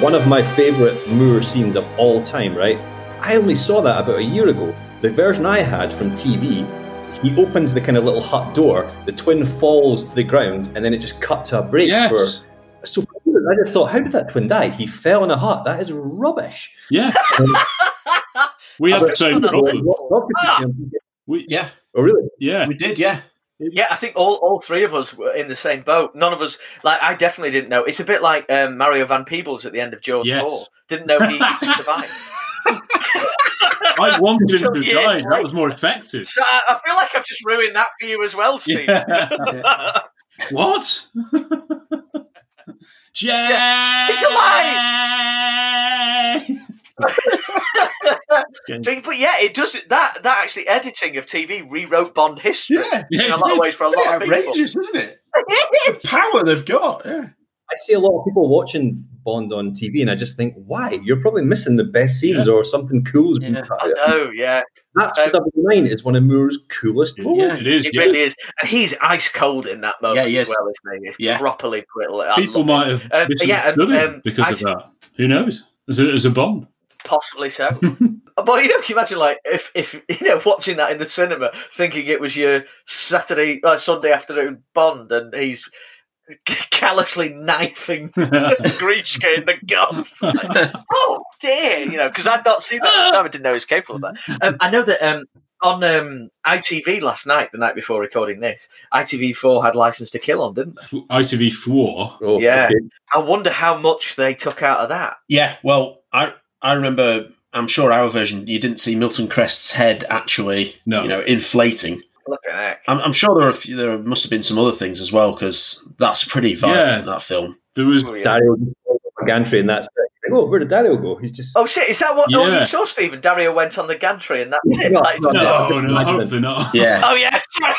one of my favourite Moore scenes of all time, right? I only saw that about a year ago. The version I had from TV, he opens the kind of little hut door, the twin falls to the ground, and then it just cut to a break. Yes. For, so I just thought, how did that twin die? He fell in a hut. That is rubbish. Yeah. *laughs* we have the same problem. We, Yeah. Oh, really? yeah. We did. Yeah. Yeah, I think all, all three of us were in the same boat. None of us, like, I definitely didn't know. It's a bit like um, Mario Van Peebles at the end of Jaws Yes. 4. Didn't know he *laughs* survived. *laughs* I wanted him to *laughs* have years. That was more effective. So I, I feel like I've just ruined that for you as well, Steve. *laughs* *laughs* Yeah. What? Jack! He's So, but yeah, it does that. That actually editing of TV rewrote Bond history Yeah. Yeah, in a lot of ways for a lot of people. Outrageous, isn't it? The power they've got. Yeah. I see a lot of people watching Bond on TV, and I just think, why? You're probably missing the best scenes or something cool's been Yeah. cut I know, yeah, That's Um, Double Nine is one of Moore's coolest moments. It is. it yeah. really is, and he's ice cold in that moment Yeah, he as is. well, isn't he? It's Yeah. properly brittle. I People love it. might have Um, misunderstood yeah, and, him um, because I- of that. Who knows? As a, as a Bond. Possibly so. *laughs* but you know, can you imagine like if if *laughs* you know watching that in the cinema, thinking it was your Saturday uh, Sunday afternoon Bond, and he's *laughs* callously knifing Grishka *laughs* in the guts. Like, *laughs* oh dear, you know, because I'd not seen that at the time. I didn't know he was capable of that. Um, I know that um, on um, ITV last night, the night before recording this, ITV4 had License to Kill on, didn't they? ITV4. Oh, Yeah. okay. I wonder how much they took out of that. Yeah. Well, I I remember. I'm sure our version. You didn't see Milton Krest's head actually. No. You know, inflating. Flipping heck. I'm, I'm sure there are a few, there must have been some other things as well because that's pretty violent. Yeah. That film. There was Oh, yeah. Dario gantry, and that's. Oh, where did Dario go? He's just. Oh shit! Is that what all Yeah. you saw, Stephen? Dario went on the gantry, and that's it. No, Like, no, no, no, hopefully not. Yeah. Oh yeah. *laughs*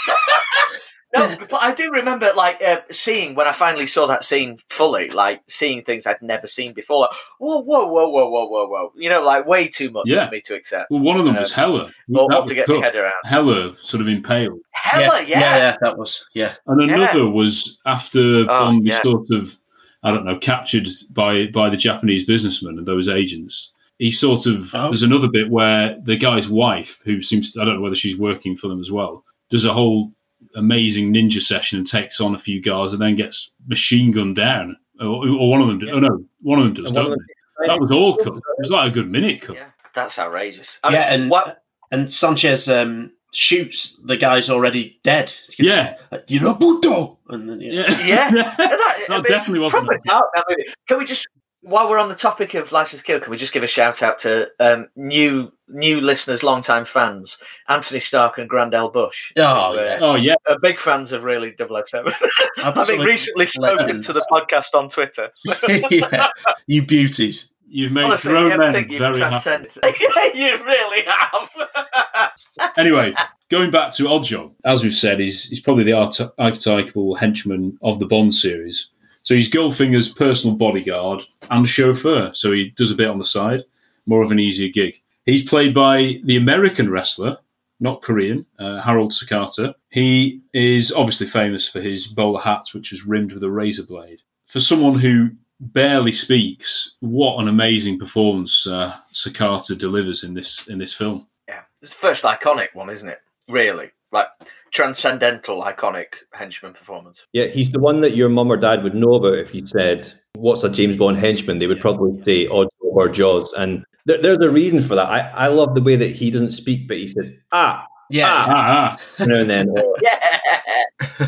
no, but I do remember like uh, seeing when I finally saw that scene fully, like seeing things I'd never seen before. Like, whoa, whoa, whoa, whoa, whoa, whoa, whoa! You know, like way too much Yeah. for me to accept. Well, one of them was Um, Heller. or- That was to get my head around. Heller sort of impaled. Heller, yeah. yeah, yeah, that was yeah. And Yeah. another was after Oh, Bond was yeah. sort of, I don't know, captured by by the Japanese businessmen and those agents. He sort of Oh. there's another bit where the guy's wife, who seems I don't know whether she's working for them as well, does a whole amazing ninja session and takes on a few guys and then gets machine gunned down. Or, or one of them, do- oh no, one of them does. Don't of they? That was all cut. It was like a good minute cut. Yeah, that's outrageous. I yeah, mean, and what? and Sanchez um, shoots the guy's already dead. Yeah, Like, Yurabuto! And then, yeah. yeah, Yeah. *laughs* that, That, I mean, definitely wasn't. proper dark, that movie. Can we just, while we're on the topic of License to Kill, can we just give a shout out to um, new new listeners, long time fans, Anthony Stark and Grandel Bush. Oh, who, uh, yeah. Oh yeah, are big fans of really 007. *laughs* Having Absolutely recently spoken legend. to the podcast on Twitter. *laughs* yeah, you beauties. you've made Honestly, grown men think you've very happy. transcended. *laughs* you really have. anyway, going back to Oddjob, as we've said, he's he's probably the archetypal henchman of the Bond series. So he's Goldfinger's personal bodyguard and chauffeur. So he does a bit on the side, more of an easier gig. He's played by the American wrestler, not Korean, uh, Harold Sakata. He is obviously famous for his bowler hat, which is rimmed with a razor blade. For someone who barely speaks, what an amazing performance uh, Sakata delivers in this in this film. Yeah, it's the first iconic one, isn't it? Really, like transcendental, iconic henchman performance. Yeah, he's the one that your mum or dad would know about if he said, What's a James Bond henchman? They would probably say Odd Job or Jaws. And there, there's a reason for that. I, I love the way that he doesn't speak, but he says, Ah, Yeah, Ah, ah. now and then. *laughs* Or, Yeah, *laughs*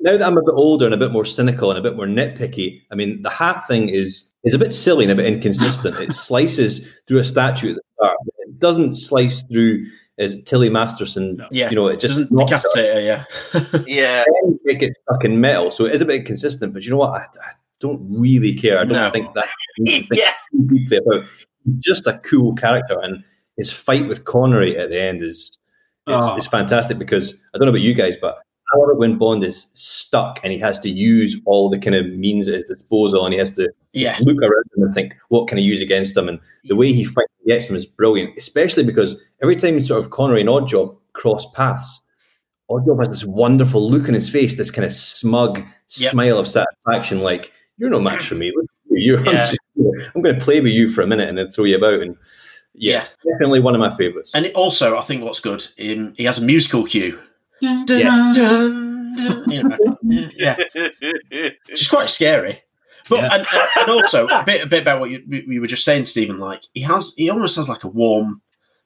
now that I'm a bit older and a bit more cynical and a bit more nitpicky, I mean, the hat thing is is a bit silly and a bit inconsistent. it *laughs* slices through a statue at the start. but It doesn't slice through as Tilly Masterson. No. yeah. You know, it just doesn't knocks her decapitate her. Yeah, *laughs* yeah. Make it gets stuck in metal. So it is a bit inconsistent, but you know what? I, I don't really care. I don't No. think that *laughs* I need to think Yeah. deeply about. Just a cool character, and his fight with Connery at the end is is, Oh. is fantastic because I don't know about you guys, but It when Bond is stuck and he has to use all the kind of means at his disposal, and he has to yeah, look around him and think, what can I use against him? And the way he fights against him is brilliant, especially because every time sort of Connery and Oddjob cross paths, Oddjob has this wonderful look in his face, this kind of smug Yep. smile of satisfaction, like, you're no match for me. You. *laughs* I'm, Yeah. I'm going to play with you for a minute and then throw you about. And yeah, definitely one of my favourites. and it also I think what's good. Um, he has a musical cue. Yes. Dun, dun, you know, yeah, which is quite scary. But Yeah. and, and also a bit a bit about what you, you were just saying, Stephen. Like he has, he almost has like a warm.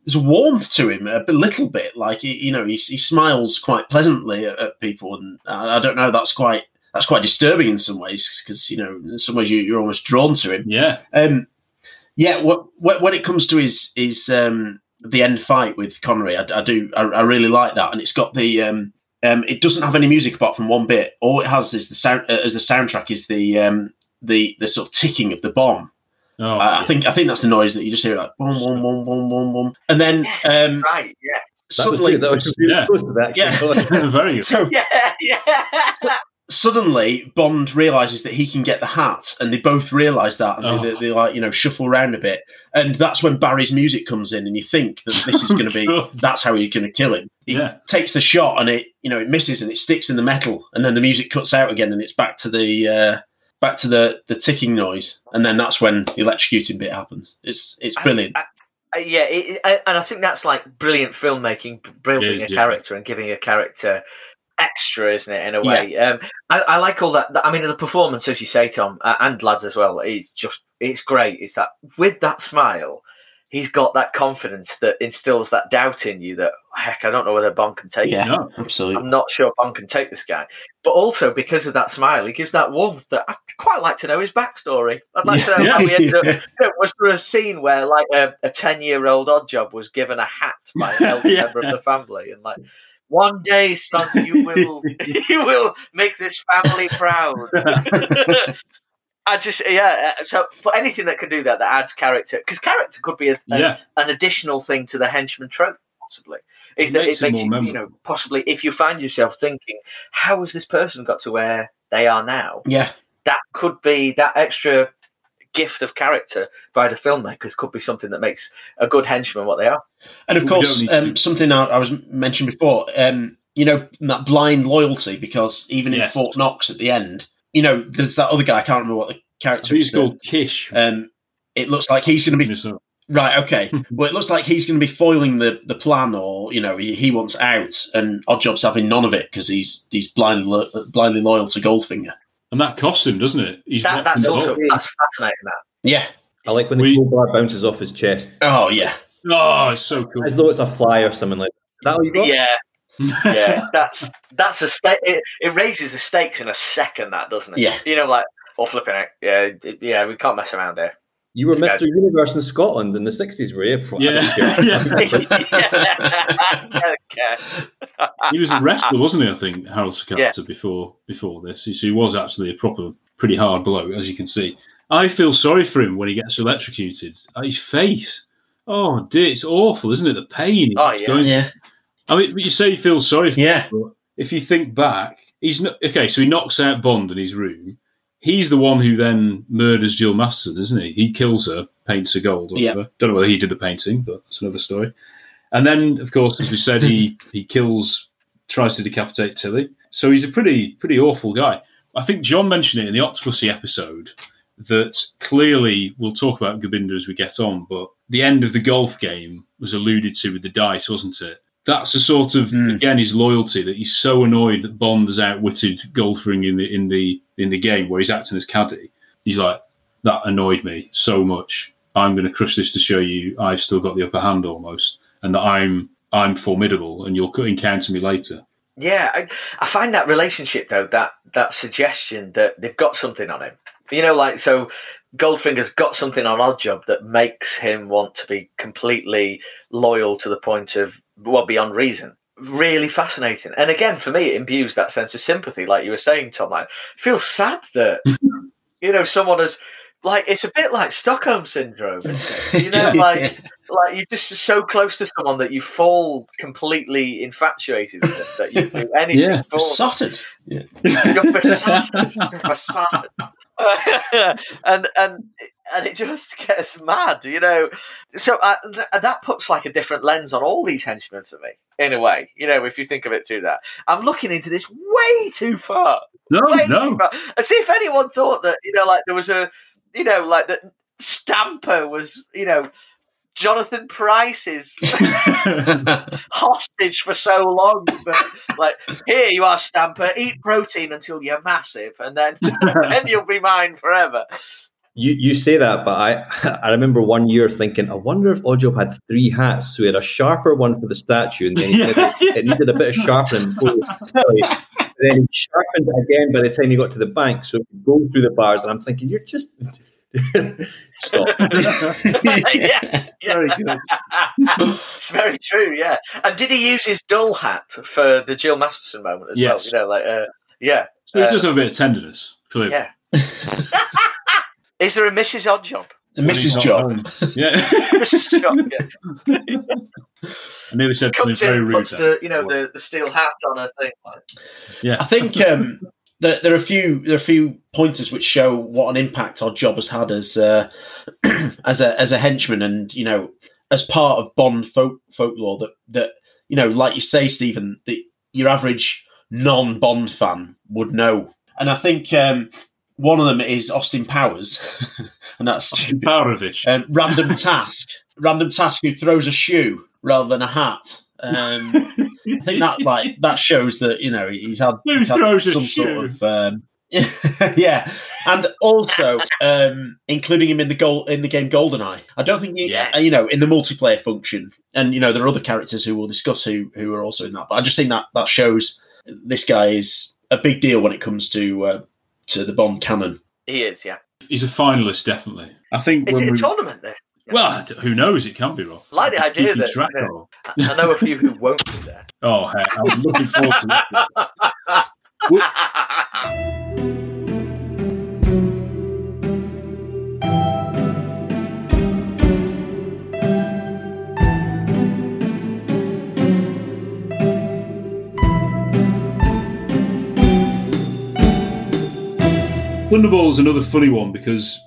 There's a warmth to him, a little bit. Like he, you know, he, he smiles quite pleasantly at, at people, and I, I don't know. That's quite that's quite disturbing in some ways because you know, in some ways you, you're almost drawn to him. Yeah, Um, yeah, what, what, when it comes to his his um, the end fight with Connery, I, I do I, I really like that, and it's got the um, um, it doesn't have any music apart from one bit. All it has is the sound uh, as the soundtrack is the um, the the sort of ticking of the bomb. oh, I, I think I think that's the noise that you just hear like boom boom boom boom boom boom, and then Yes, um, right. Yeah. That suddenly good. That was *laughs* really Yeah. close to that. Yeah. *laughs* very so *laughs* Yeah. Yeah. Suddenly Bond realizes that he can get the hat, and they both realize that, and Oh. they, they, they like you know shuffle around a bit, and that's when Barry's music comes in, and you think that this is *laughs* going to be that's how you're going to kill him. He Yeah. takes the shot, and it you know it misses, and it sticks in the metal, and then the music cuts out again, and it's back to the uh, back to the the ticking noise, and then that's when the electrocuting bit happens. It's it's brilliant. I- I- yeah, it, it- and I think that's like brilliant filmmaking, building It is, a yeah. character and giving a character extra, isn't it? In a way, um, I, I like all that. I mean, the performance, as you say, Tom, uh, and lads as well, is just it's great. Is that with that smile, he's got that confidence that instills that doubt in you that heck, I don't know whether Bond can take yeah, it. No. absolutely. I'm not sure Bond can take this guy, but also because of that smile, he gives that warmth that I'd quite like to know his backstory. I'd like to know how he ended up. Yeah. *laughs* You know, was there a scene where like a ten-year-old odd job was given a hat by an elder *laughs* Yeah. member of the family, and like one day, son, you will *laughs* you will make this family proud. I just yeah. uh, So, but anything that can do that that adds character, because character could be a, a- Yeah. an additional thing to the henchman trope. possibly is It that makes it it makes more you, you know possibly if you find yourself thinking how has this person got to where they are now Yeah. that could be that extra gift of character by the filmmakers could be something that makes a good henchman what they are And of We course, um, something I, I was mentioned before, um, you know, that blind loyalty, because even in Fort Knox at the end, you know, there's that other guy, I can't remember what the character think is. called Kish. Um, it looks like he's going to be right. Okay, *laughs* well, it looks like he's going to be foiling the, the plan, or you know, he, he wants out, and Oddjob's having none of it because he's he's blindly lo- blindly loyal to Goldfinger. And that costs him, doesn't it? He's that, that's also rolled. that's fascinating that Yeah. I like when the We- crowbar bounces off his chest, Oh yeah. Oh, it's so cool. as though it's a fly or something like that. Is that what you got? yeah yeah *laughs* that's that's a sta- it, it raises the stakes in a second that doesn't it Yeah. you know like or flipping it yeah it- yeah we can't mess around here You were This guy's- Mr. Universe in Scotland in the 60s, were you? I Yeah. don't *laughs* care. okay. *laughs* he was a wrestler, wasn't he? I think Harold Sakata Yeah. before before this. So he was actually a proper, pretty hard blow, as you can see. I feel sorry for him when he gets electrocuted. Uh, His face, oh dear, it's awful, isn't it? The pain. Oh, yeah. going- Yeah. I mean, you say you feel sorry for Yeah. him, if you think back, he's not okay. So he knocks out Bond in his room. He's the one who then murders Jill Masterson, isn't he? He kills her, paints her gold. Or Yeah. whatever. Don't know whether he did the painting, but that's another story. And then, of course, as we said, he *laughs* he kills, tries to decapitate Tilly. So he's a pretty pretty awful guy. I think John mentioned it in the Octopussy episode that clearly we'll talk about Gobinda as we get on, but the end of the golf game was alluded to with the dice, wasn't it? That's a sort of Mm. again his loyalty that he's so annoyed that Bond has outwitted Goldfinger in the in the in the game where he's acting as caddy. He's like, that annoyed me so much. I'm going to crush this to show you I've still got the upper hand almost, and that I'm I'm formidable, and you'll encounter me later. Yeah, I, I find that relationship though that that suggestion that they've got something on him. You know, like so, Goldfinger's got something on Oddjob that makes him want to be completely loyal to the point of well beyond reason. Really fascinating, and again for me, it imbues that sense of sympathy, like you were saying, Tom. I feel sad that *laughs* you know someone has like it's a bit like Stockholm syndrome, isn't it? *laughs* You know, like like you're just so close to someone that you fall completely infatuated with them that you *laughs* do anything Yeah. for. Besotted. Yeah. You're besotted. Besotted. *laughs* and and and it just *laughs* gets mad, you know. So uh, that puts like a different lens on all these henchmen for me, in a way. You know, if you think of it through that, I'm looking into this way too far. No, way no. far. As if anyone thought that, you know, like there was a, you know, like that Stamper was, you know. Jonathan Pryce's *laughs* hostage for so long But like, here you are, Stamper, eat protein until you're massive, and then *laughs* then you'll be mine forever. You you say that, but I *laughs* I remember one year thinking, I wonder if Oddjob had three hats. So he had a sharper one for the statue, and then he Yeah, it needed a bit of sharpening before. It was silly. And then he sharpened it again by the time he got to the bank. So he could go through the bars, and I'm thinking, you're just *laughs* stop. *laughs* yeah, Very good. it's very true. Yeah, and did he use his dull hat for the Jill Masterson moment as Yes. well? You know, like, uh, yeah, So he Uh, does have a bit of tenderness, clearly. yeah. *laughs* Is there a Mrs. Oddjob? And When he's Mrs. not Job. Yeah. Mrs. Job yeah. I nearly said something comes very rude. puts the you know the, the steel hat on her thing. Like, yeah. I think um, there, there are a few there are a few pointers which show what an impact Oddjob has had as uh, *clears throat* as a as a henchman, and you know, as part of Bond folk, folklore that that you know, like you say, Stephen, that your average non Bond fan would know. And I think um, one of them is Austin Powers, *laughs* and that's. Parovich. *laughs* Um, random task, random task who throws a shoe rather than a hat. Um, I think that like *laughs* that shows that you know he's had, he's had throws a some shoe? sort of um, *laughs* yeah, and also um, including him in the goal in the game Goldeneye. I don't think you, Yeah. uh, you know in the multiplayer function, and you know there are other characters who we'll discuss who who are also in that. But I just think that that shows this guy is a big deal when it comes to uh, to the Bond canon. he is, yeah. He's a finalist, definitely. I think Is when it a we, tournament? This. Well, who knows? It can be wrong. I like the idea that track yeah. I know a few who won't be there. *laughs* Oh, hey, I'm looking forward to that. *laughs* Thunderball is another funny one because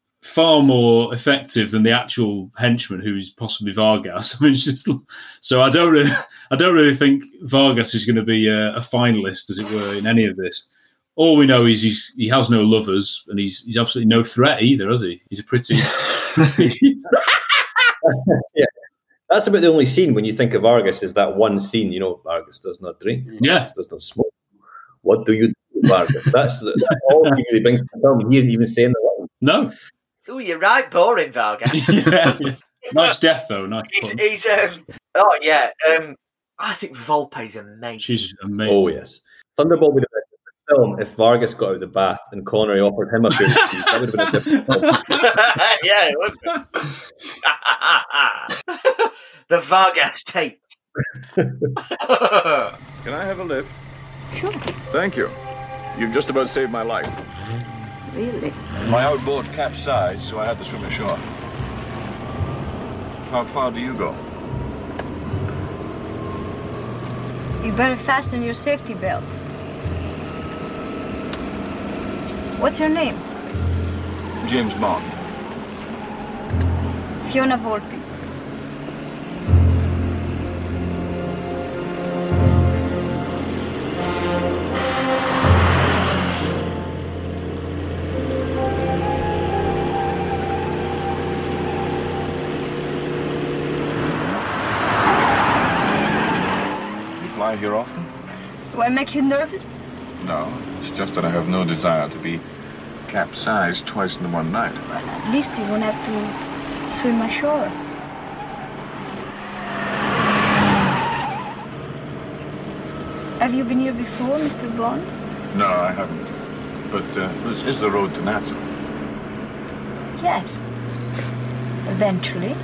far more effective than the actual henchman who's possibly Vargas. *laughs* I mean, it's just so I don't really, I don't really think Vargas is going to be a, a finalist, as it were, in any of this. All we know is he's he has no lovers and he's he's absolutely no threat either, has he? He's a pretty. *laughs* *laughs* yeah. That's about the only scene when you think of Vargas is that one scene. You know, Vargas does not drink. Yeah. Does not smoke. What do you do, Vargas? That's, that's all he really brings to the film. He isn't even saying the line. No. Oh, you're right, boring, Vargas. *laughs* yeah. Nice death though. Nice. he's, he's um, oh yeah. Um, I think Volpe's amazing. She's amazing. Oh yes, Thunderball would have been a film if Vargas got out of the bath and Connery offered him a pair. That would have been a different film. *laughs* *laughs* yeah, it would. be. the Vargas tapes. Can I have a lift? Sure. Thank you. You've just about saved my life. Really? My outboard capsized, so I had to swim ashore. How far do you go? You better fasten your safety belt. What's your name? James Bond. Fiona Volpe. Here often? Do I make you nervous? No, it's just that I have no desire to be capsized twice in one night. At least you won't have to swim ashore. Have you been here before, Mr. Bond? No, I haven't. But uh, this is the road to Nassau. Yes. Eventually.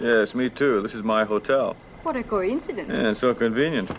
Yes, me too. This is my hotel. What a coincidence. Yeah, so convenient.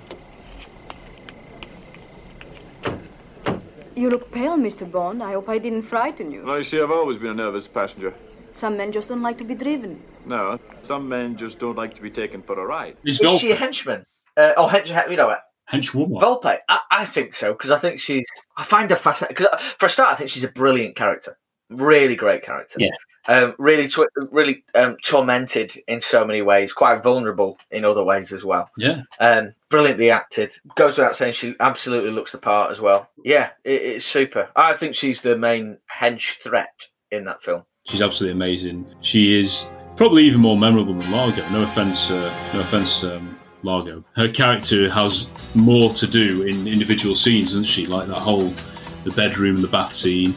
You look pale, Mr. Bond. I hope I didn't frighten you. Well, you see, I've always been a nervous passenger. Some men just don't like to be driven. No, some men just don't like to be taken for a ride. Is she a henchman? Uh, or hench, you know, what? henchwoman. Volpe. I, I think so because I think she's. I find her fascinating. Because for a start, I think she's a brilliant character. Really great character. Yeah. Um, really, tw- really um, tormented in so many ways. Quite vulnerable in other ways as well. Yeah. Um, brilliantly acted. Goes without saying, she absolutely looks the part as well. Yeah, it, it's super. I think she's the main hench threat in that film. She's absolutely amazing. She is probably even more memorable than Largo. No offense, uh, no offense, um, Largo. Her character has more to do in individual scenes, doesn't she? Like that whole the bedroom and the bath scene,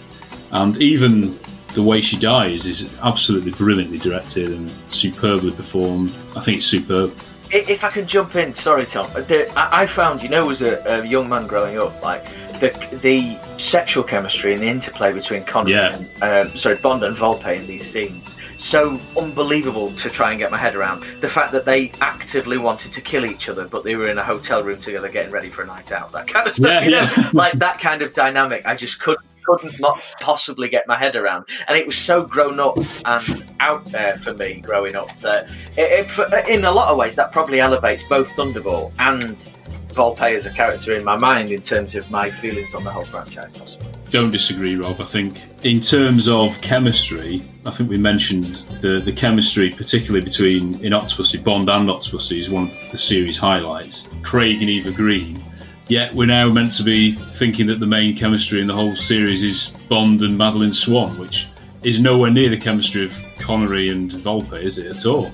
and even the way she dies is absolutely brilliantly directed and superbly performed. I think it's superb. If I can jump in, sorry, Tom. The, I found, you know, as a, a young man growing up, like the the sexual chemistry and the interplay between Connery Yeah. and um, sorry Bond and Volpe in these scenes so unbelievable to try and get my head around. The fact that they actively wanted to kill each other, but they were in a hotel room together getting ready for a night out. That kind of stuff, Yeah, you know, yeah. like that kind of dynamic. I just couldn't couldn't not possibly get my head around, and it was so grown up and out there for me growing up that it, it, in a lot of ways that probably elevates both Thunderball and Volpe as a character in my mind in terms of my feelings on the whole franchise. Possibly. Don't disagree, Rob. I think in terms of chemistry, I think we mentioned the, the chemistry, particularly between in Octopussy, Bond and Octopussy, is one of the series highlights. Craig and Eva Green. Yet we're now meant to be thinking that the main chemistry in the whole series is Bond and Madeleine Swann, which is nowhere near the chemistry of Connery and Volpe, is it at all?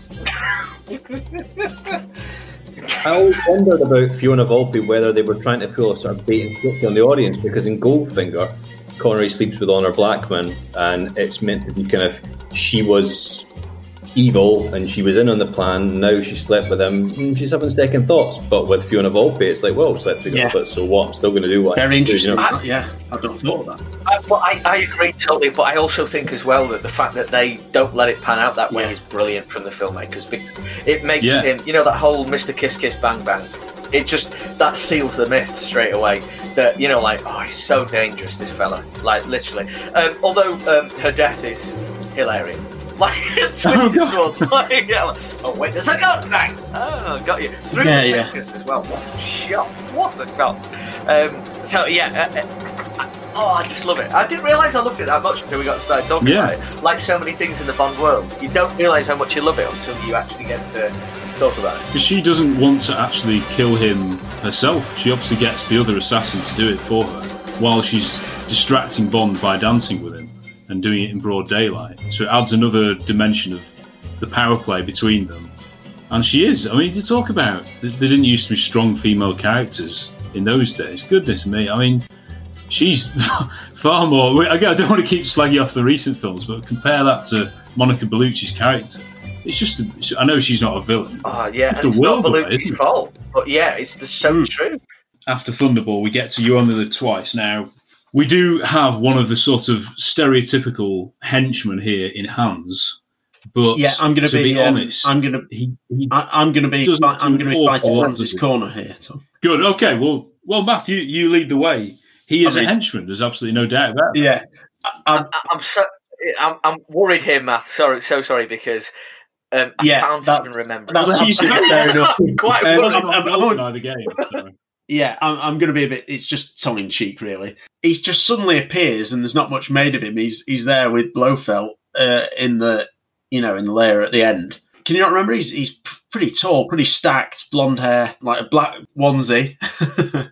*laughs* I always wondered about Fiona Volpe whether they were trying to pull a sort of bait and switch on the audience because in Goldfinger, Connery sleeps with Honor Blackman, and it's meant to be kind of she was evil and she was in on the plan. Now she slept with him. mm, She's having second thoughts. But with Fiona Volpe, it's like, well, slept together, Yeah. but so what? I'm still going to do what. I Very do, you interesting. know? Yeah, I've not thought of that. I, well, I, I agree totally, but I also think as well that the fact that they don't let it pan out that way is brilliant from the filmmakers. because It makes Yeah. him, you know, that whole Mr. Kiss Kiss Bang Bang. It just that seals the myth straight away. That you know, like, oh, he's so dangerous, this fella. Like literally. Um, although um, her death is hilarious. Like twisted like, yeah, oh wait, there's a gun! Bang! Oh, got you through Yeah, the yeah. fingers as well. What a shot! What a shot! Um, so yeah, uh, uh, Oh, I just love it. I didn't realise I loved it that much until we got started talking Yeah. about it. Like so many things in the Bond world, you don't realise how much you love it until you actually get to talk about it. Because she doesn't want to actually kill him herself. She obviously gets the other assassin to do it for her while she's distracting Bond by dancing with him and doing it in broad daylight. So it adds another dimension of the power play between them. And she is. I mean, to talk about, there didn't used to be strong female characters in those days. Goodness me. I mean, she's *laughs* far more. I don't want to keep slagging off the recent films, but compare that to Monica Bellucci's character. It's just, a, I know she's not a villain. Oh yeah, It's it's not Bellucci's fault, but yeah, it's just so hmm. true. after Thunderball, we get to You Only Live Twice. Now, we do have one of the sort of stereotypical henchmen here in Hans, but Yeah, I'm going to to be, um, honest, I'm going to. he, he I, I'm going to be. I'm going to be fighting lot, Hans's corner here. Tom. good. Okay, well, well, Matthew, you lead the way. He is I mean- a henchman. There's absolutely no doubt about that. Yeah, I, I'm so I'm, I'm worried here, Matt. Sorry, so sorry because um, I Yeah, can't that's- even remember. that's it. absolutely fair enough. I'm *laughs* quite Um, worried. I'm- I'm- I'm on- Neither game. so. Yeah. I'm, I'm going to be a bit. It's just tongue in cheek, really. He just suddenly appears, and there's not much made of him. He's he's there with Blofeld uh, in the you know in the layer at the end. Can you not remember? He's he's pretty tall, pretty stacked, blonde hair, like a black onesie. *laughs*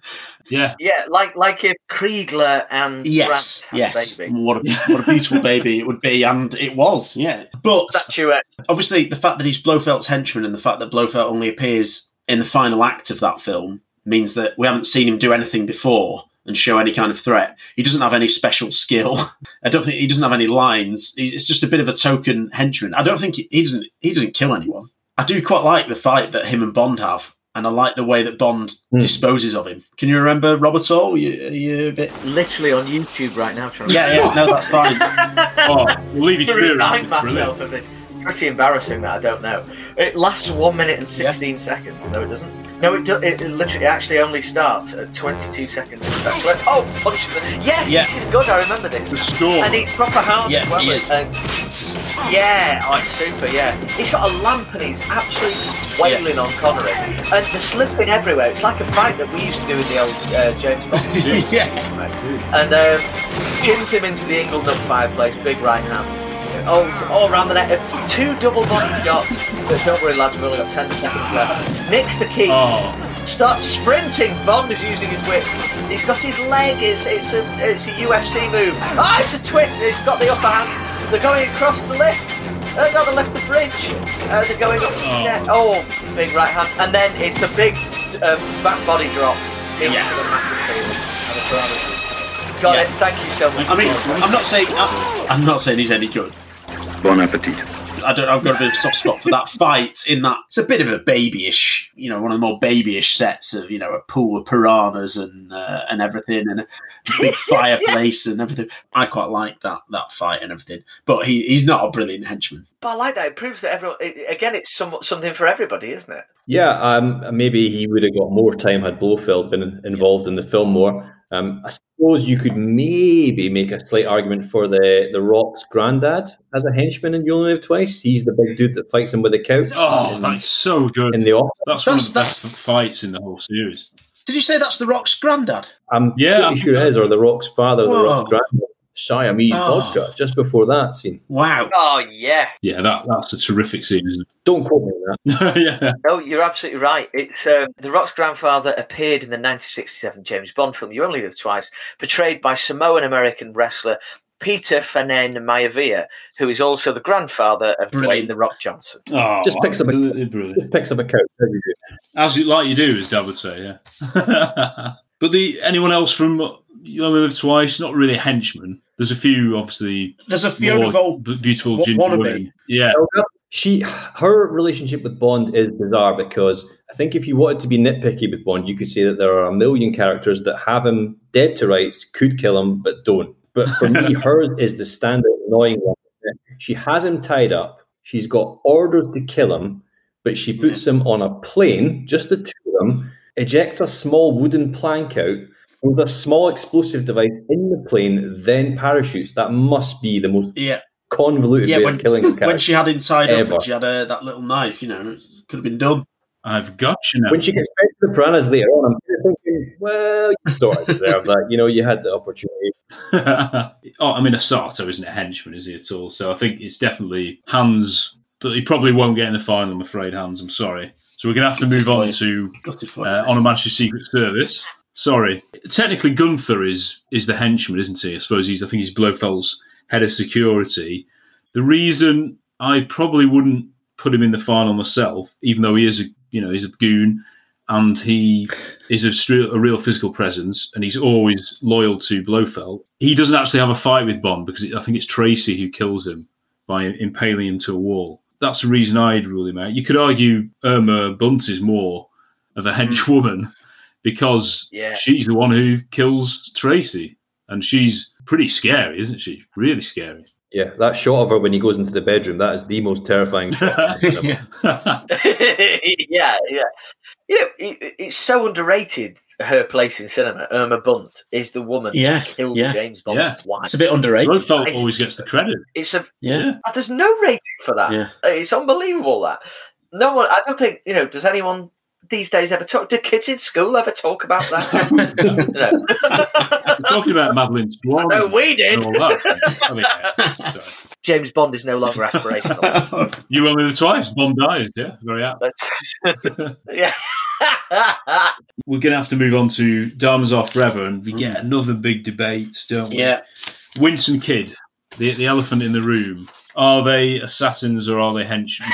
Yeah, Yeah, like like if Kriegler and yes, had yes. a baby. What a what a beautiful baby it would be, and it was. Yeah, but Statuette. obviously the fact that he's Blofeld's henchman and the fact that Blofeld only appears in the final act of that film means that we haven't seen him do anything before and show any kind of threat. He doesn't have any special skill. *laughs* I don't think he doesn't have any lines. It's just a bit of a token henchman. I don't think he, he doesn't. He doesn't kill anyone. I do quite like the fight that him and Bond have, and I like the way that Bond Hmm. disposes of him. Can you remember Robert All? You, you a bit? Literally on YouTube right now. Trying to Yeah, yeah. No, that's fine. *laughs* Oh, we'll leave you to to it. remind Brilliant. myself of this. Pretty embarrassing that I don't know. It lasts one minute and sixteen seconds. No, it doesn't. No, it, do, it, it literally it actually only starts at twenty-two seconds. That's right. Oh, punishment! Yes, Yeah. this is good. I remember this. The storm. And he's proper hard Yeah, as well. he is. And- yeah, oh, it's super. Yeah, he's got a lamp and he's absolutely wailing on Connery, and they're slipping everywhere. It's like a fight that we used to do in the old uh, James Bond. *laughs* yeah. and um, chins him into the inglenook fireplace, big right hand. Oh, all around the neck. Uh, Two double body shots. But don't worry, lads, we've only got 10 seconds left. Nicks the key. Oh, Starts sprinting. Bond is using his wits. He's got his leg. It's, it's, a, it's a UFC move. Ah, it's a twist. He's got the upper hand. They're going across the lift. Uh, no, they left the bridge. Uh, they're going up. Oh. there. Oh, big right hand. And then it's the big uh, back body drop into Yeah. the massive field. And the parameters. Got Yeah. it. Thank you so much. I mean, I'm not saying I'm, I'm not saying he's any good. Bon appetit. I don't. I've got a bit of a soft spot for that fight. In that, it's a bit of a babyish, you know, one of the more babyish sets of you know a pool of piranhas and uh, and everything, and a big *laughs* fireplace and everything. I quite like that that fight and everything. But he, he's not a brilliant henchman. But I like that. It proves that everyone. It, again, it's somewhat something for everybody, isn't it? Yeah, um, maybe he would have got more time had Blofeld been involved in the film more. Um, I suppose you could maybe make a slight argument for the the Rock's granddad as a henchman in You Only Live Twice. He's the big dude that fights him with a couch. Oh, in, that's so good. in the office. That's one of That's- the best fights in the whole series. Did you say that's the Rock's granddad? I'm Yeah, pretty I'm- sure it is, or the Rock's father, the Rock's granddad. Siamese Oh. vodka, just before that scene. Wow. Oh yeah. Yeah, that that's a terrific scene, isn't Don't quote me on that. *laughs* yeah. No, you're absolutely right. It's um, the Rock's grandfather appeared in the 1967 James Bond film You Only Live Twice, portrayed by Samoan American wrestler Peter Fanene Maivia, who is also the grandfather of Brilliant. Dwayne the Rock Johnson. Oh, Just picks up a- brilliant. Just picks up a couch. every day. As you like you do, as Dad would say, yeah. *laughs* but the anyone else from You Only Live Twice? Not really a henchman. There's a few, obviously. There's a Fiona more Vol- beautiful wa- ginger wannabe. women. Yeah, She, her relationship with Bond is bizarre because I think if you wanted to be nitpicky with Bond, you could say that there are a million characters that have him dead to rights, could kill him, but don't. But for me, *laughs* hers is the standard annoying one. She has him tied up. She's got orders to kill him, but she puts him on a plane, just the two of them, ejects a small wooden plank out, with a small explosive device in the plane, then parachutes. That must be the most Yeah. convoluted Yeah, way when, of killing a character. *laughs* when she had inside tied Ever. up, she had uh, that little knife. You know, it could have been done. I've got you now. when she gets back to the piranhas later on, I'm thinking, well, you sort of deserve that. You know, you had the opportunity. *laughs* oh, I mean, Osato isn't a henchman, is he at all? So I think it's definitely Hans, but he probably won't get in the final. I'm afraid, Hans. I'm sorry. So we're going to have to move on to Gutted uh, On Her Majesty's Secret Service. Sorry, technically Grunther is is the henchman, isn't he? I suppose he's. I think he's Blofeld's head of security. The reason I probably wouldn't put him in the final myself, even though he is a you know he's a goon and he is a, str- a real physical presence and he's always loyal to Blofeld. He doesn't actually have a fight with Bond because I think it's Tracy who kills him by impaling him to a wall. That's the reason I'd rule him out. You could argue Irma Bunt is more of a hmm. henchwoman because Yeah. she's the one who kills Tracy. And she's pretty scary, isn't she? Really scary. Yeah, that shot of her when he goes into the bedroom, that is the most terrifying shot. in cinema. *laughs* *laughs* yeah, yeah. You know, it, it's so underrated. Her place in cinema, Irma Bunt, is the woman Yeah, who killed yeah. James Bond. Yeah. Why? It's a bit underrated. Blofeld always gets the credit. It's a Yeah. There's no rating for that. Yeah. It's unbelievable that no one. I don't think you know. Does anyone these days ever talk? Do kids in school ever talk about that? no. *laughs* We're talking about Madeleine Swann. No, we did. all that. I mean, yeah. James Bond is no longer aspirational. *laughs* You only live twice. Bond dies. Yeah, very apt. That's- *laughs* yeah. We're going to have to move on to Diamonds Are Forever, and we get another big debate, don't we? Yeah. Wint and Kidd, the, the elephant in the room. Are they assassins or are they henchmen?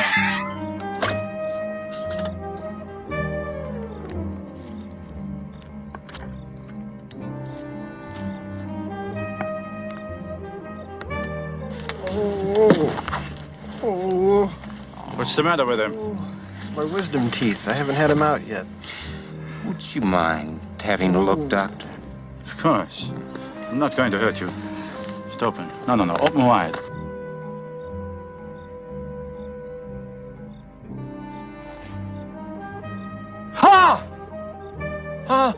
What's the matter with him? It's my wisdom teeth. I haven't had them out yet. Would you mind having a look, Doctor? Of course. I'm not going to hurt you. Just open. No, no, no. Open wide. Ha! Ha!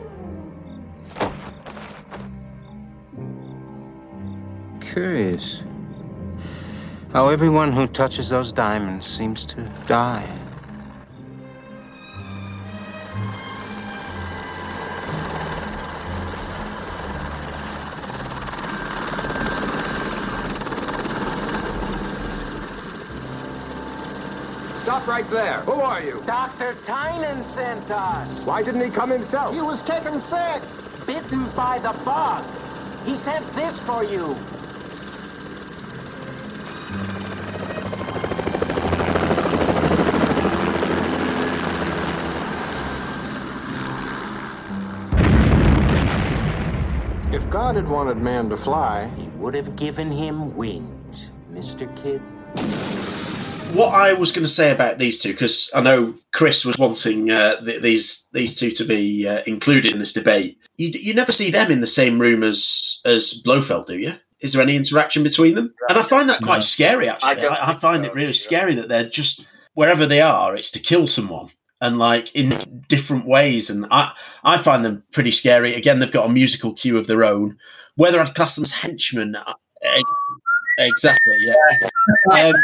Curious. How everyone who touches those diamonds seems to die. Stop right there. Who are you? Dr. Tynan sent us. Why didn't he come himself? He was taken sick, bitten by the bug. He sent this for you. Had wanted man to fly, He would have given him wings, Mr. Kidd. what I was going to say about these two, because I know Chris was wanting uh, th- these these two to be uh, included in this debate. You, you never see them in the same room as as Blofeld, do you? Is there any interaction between them? And I find that quite No. scary. Actually, I I, I find it really scary that they're just wherever they are, it's to kill someone and like in different ways. And I I find them pretty scary. Again, they've got a musical cue of their own. Whether I'd class them as henchmen, uh, exactly, yeah. *laughs* Um,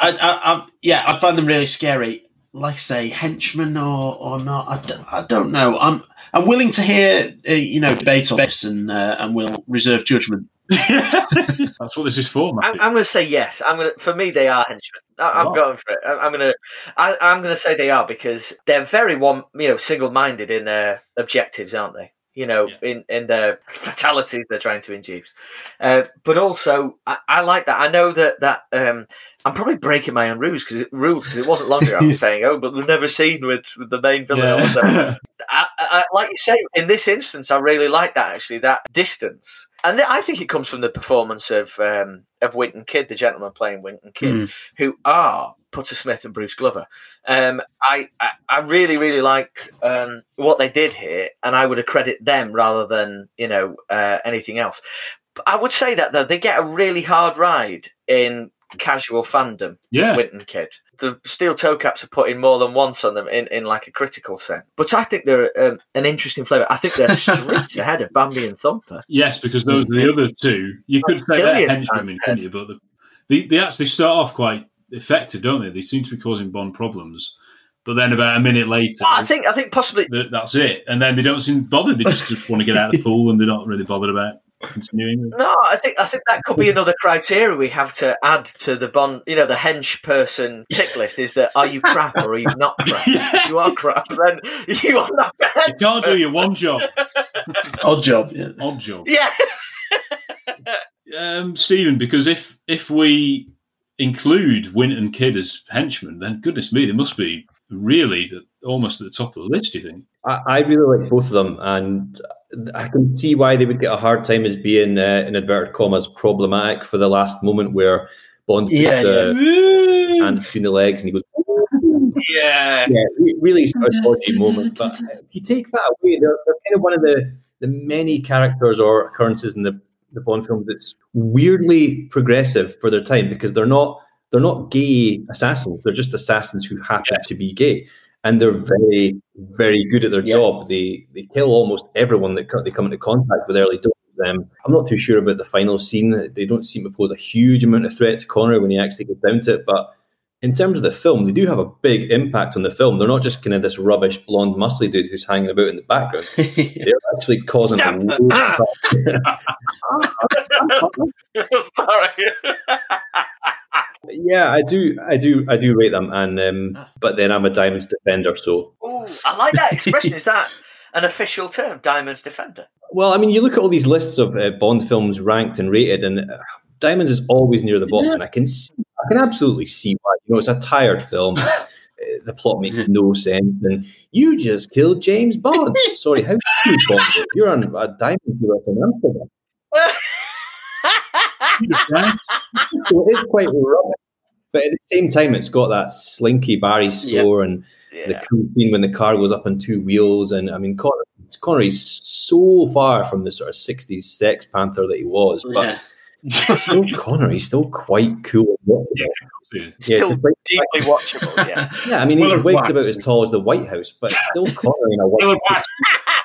I, I, I, yeah, I find them really scary. Like I say, henchmen or or not, I, d- I don't know. I'm I'm willing to hear uh, you know debate on this, and uh, and we'll reserve judgment. *laughs* That's what this is for, I'm, I'm going to say yes. I'm going to. For me, they are henchmen. I, I'm Wow. going for it. I, I'm going to. I, I'm going to say they are because they're very one. You know, single-minded in their objectives, aren't they? You know, in in their *laughs* fatalities they're trying to induce. Uh, but also, I, I like that. I know that that um, I'm probably breaking my own rules because rules because it wasn't long ago. I was *laughs* saying, oh, but we've never seen with with the main villain. Yeah. I, I, like you say, in this instance, I really like that actually, that distance. And I think it comes from the performance of um, of Wint and Kidd, the gentleman playing Wint and Kidd, Mm. who are Putter Smith and Bruce Glover. Um, I, I I really really like um, what they did here, and I would accredit them rather than you know uh, anything else. But I would say that though they get a really hard ride in casual fandom. Yeah. Wint and Kidd. The steel toe caps are put in more than once on them in, in like a critical sense. But I think they're um, an interesting flavour. I think they're *laughs* straight ahead of Bambi and Thumper. Yes, because those are the other two. You could say they're henchmen, couldn't you? But the, they, they actually start off quite effective, don't they? They seem to be causing Bond problems. But then about a minute later, I think I think possibly that, that's it. And then they don't seem bothered. They just, just want to get out of the *laughs* pool and they're not really bothered about continuing. No, I think I think that could be another criteria we have to add to the bond. You know, the hench person tick *laughs* list is that are you crap or are you not *laughs* crap? If you are crap, then you are not. You can't do your one job. *laughs* Odd job, yeah. Odd job. Yeah. um, Stephen, because if if we include Wint and Kidd as henchmen, then goodness me, they must be really the, almost at the top of the list. Do you think? I, I really like both of them, and I can see why they would get a hard time as being, uh, in inverted commas, problematic for the last moment where Bond puts Yeah, the hands between the legs and he goes, Yeah. yeah, really sort of dodgy moment. But if you take that away, they're, they're kind of one of the, the many characters or occurrences in the, the Bond films that's weirdly progressive for their time because they're not they're not gay assassins. They're just assassins who happen to be gay. And they're very, very good at their job. They they kill almost everyone that co- they come into contact with early doors. Um, I'm not too sure about the final scene. They don't seem to pose a huge amount of threat to Connery when he actually gets down to it. But in terms of the film, they do have a big impact on the film. They're not just kind of this rubbish blonde muscly dude who's hanging about in the background. *laughs* They're actually causing a *laughs* *laughs* Sorry. Yeah, I do, I do, I do rate them, and um, but then I'm a diamonds defender. So, Oh, I like that expression. Is that an official term? Diamonds Defender. well, I mean, you look at all these lists of uh, Bond films ranked and rated, and uh, Diamonds is always near the bottom, and I can, see, I can absolutely see why. You know, it's a tired film. *laughs* Uh, the plot makes no sense, and you just killed James Bond. Sorry, how did you Bond? it? You're on a diamond dealer in Amsterdam. *laughs* so it is quite rubbish. But at the same time, it's got that slinky Barry score and the cool scene when the car goes up on two wheels. And I mean, Con- Connery's so far from the sort of 60s Sex Panther that he was, but still *laughs* Connery, still quite cool. Yeah, Still despite- deeply watchable. Yeah. *laughs* yeah, I mean, Willard he wakes about as tall as the White House, but still Connery in a white Oh,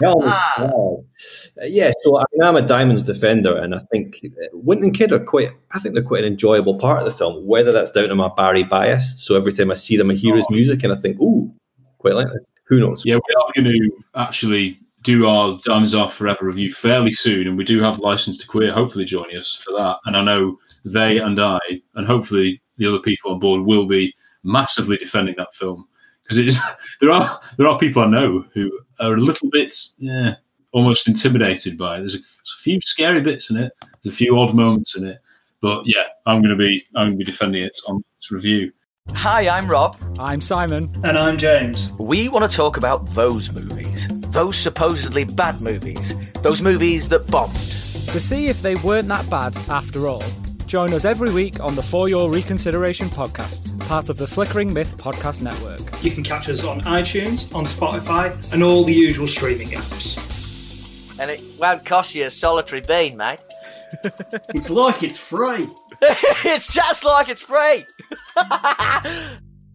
wow. *laughs* Uh, yeah, so I mean, I'm a Diamonds defender, and I think uh, Wint and Kidd are quite. I think they're quite an enjoyable part of the film. Whether that's down to my Barry bias, so every time I see them, I hear his music, and I think, "Ooh, quite like this." Who knows? Yeah, we are going to actually do our Diamonds Are Forever review fairly soon, and we do have License to Queer hopefully joining us for that. And I know they and I, and hopefully the other people on board, will be massively defending that film because it is. *laughs* There are there are people I know who are a little bit, yeah, almost intimidated by it. There's a, there's a few scary bits in it. There's a few odd moments in it, but yeah, I'm going to be I'm going to be defending it on this review. Hi, I'm Rob. I'm Simon. And I'm James. We want to talk about those movies. Those supposedly bad movies. Those movies that bombed. To see if they weren't that bad after all, join us every week on the For Your Reconsideration podcast, part of the Flickering Myth Podcast Network. You can catch us on iTunes, on Spotify, and all the usual streaming apps. And it won't cost you a solitary bean, mate. *laughs* it's like it's free. it's just like it's free.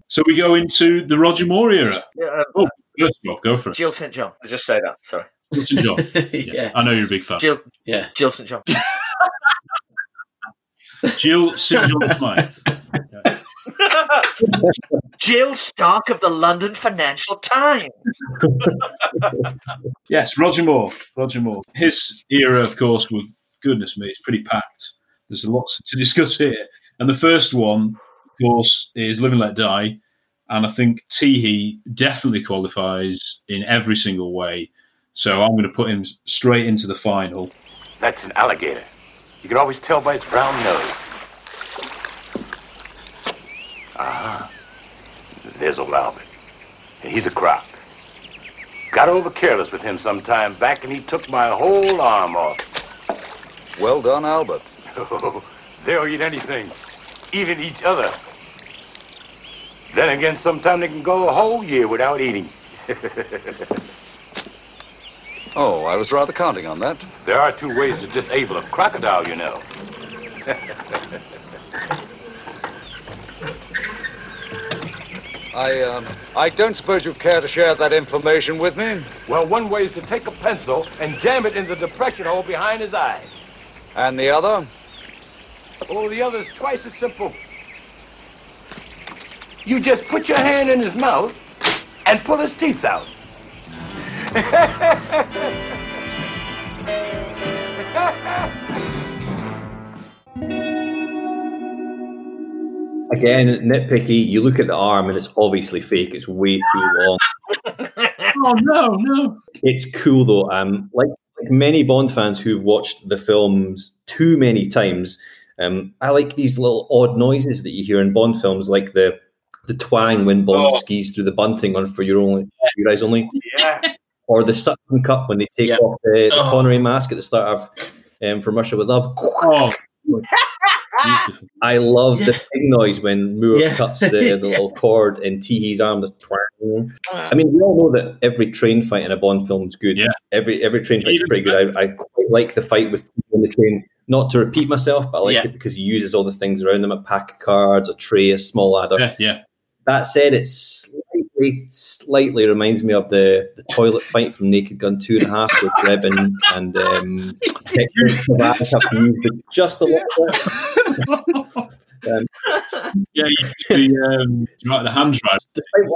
So we go into the Roger Moore era. Yeah, uh, uh, Oh, first Rob, go for it. Jill St. John. I just say that. Sorry. Jill St. John. *laughs* Yeah. I know you're a big fan. Jill. Yeah. Jill St. John. Jill St. John Smythe. Jill Stark of the London Financial Times. *laughs* Yes, Roger Moore. Roger Moore. His era, of course, was goodness me, it's pretty packed. There's lots to discuss here. And the first one, of course, is Live and Let Die. And I think Teehee definitely qualifies in every single way. So I'm going to put him straight into the final. That's an alligator. You can always tell by its brown nose. Ah, there's old Albert. He's a croc. Got over careless with him some time back, and he took my whole arm off. Well done, Albert. *laughs* Oh, they'll eat anything, even each other. Then again, sometimes they can go a whole year without eating. *laughs* Oh, I was rather counting on that. there are two ways to disable a crocodile, you know. I, um, I don't suppose you care to share that information with me? Well, one way is to take a pencil and jam it in the depression hole behind his eye. And the other? Oh, the other's twice as simple. You just put your hand in his mouth and pull his teeth out. *laughs* Again, nitpicky. You look at the arm and it's obviously fake. It's way too long. *laughs* oh no, no! It's cool though. Um, like, like many Bond fans who've watched the films too many times, um, I like these little odd noises that you hear in Bond films, like the the twang when Bond Oh. skis through the bunting on for your only, your eyes only, Yeah. or the suction cup when they take off the, the Oh. Connery mask at the start of um, From Russia with Love. Oh, *laughs* I love the big noise when Moore Yeah. cuts the, the *laughs* little cord in Teehee's arm. The twang. Ah. I mean, we all know that every train fight in a Bond film is good. Yeah. Every every train fight is pretty good. I, I quite like the fight with on the train. Not to repeat myself, but I like Yeah. it because he uses all the things around him: a pack of cards, a tray, a small ladder. yeah, yeah. That said, it slightly, slightly reminds me of the, the toilet fight from Naked Gun Two and a Half with Rebin and um, Hector Savage have used it just a little bit. *laughs* Um, Yeah, you, the, um, right, the hands right.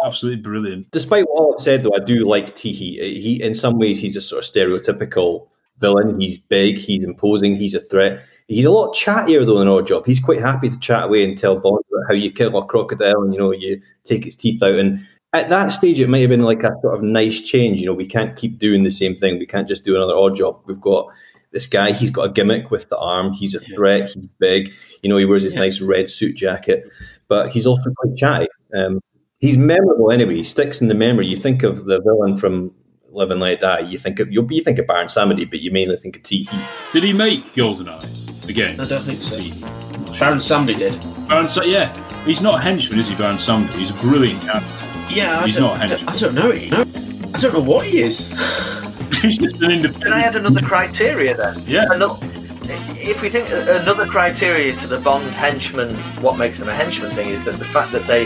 Absolutely brilliant. despite what I've said, though, I do like Teehee. He, in some ways, he's a sort of stereotypical villain. He's big, he's imposing, he's a threat. He's a lot chattier though in Oddjob. He's quite happy to chat away and tell Bond about how you kill a crocodile and you know you take its teeth out. And at that stage, it might have been like a sort of nice change. You know, we can't keep doing the same thing. We can't just do another Oddjob. We've got this guy. He's got a gimmick with the arm. He's a threat. He's big. You know, he wears his nice red suit jacket, but he's also quite chatty. Um, he's memorable anyway. He sticks in the memory. You think of the villain from Live and Let Die. You think of you you think of Baron Samedi, but you mainly think of T. Did he make Goldeneye again? I don't think so. Baron Samedi did. Baron, Sa- yeah, he's not a henchman, is he? Baron Samedi. He's a brilliant character. Yeah, I he's don't, not henchman. I don't know. No, I don't know what he is. *laughs* he's just an independent. Can I add another criteria then? Yeah. Another, if we think another criteria to the Bond henchman, what makes them a henchman thing is that the fact that they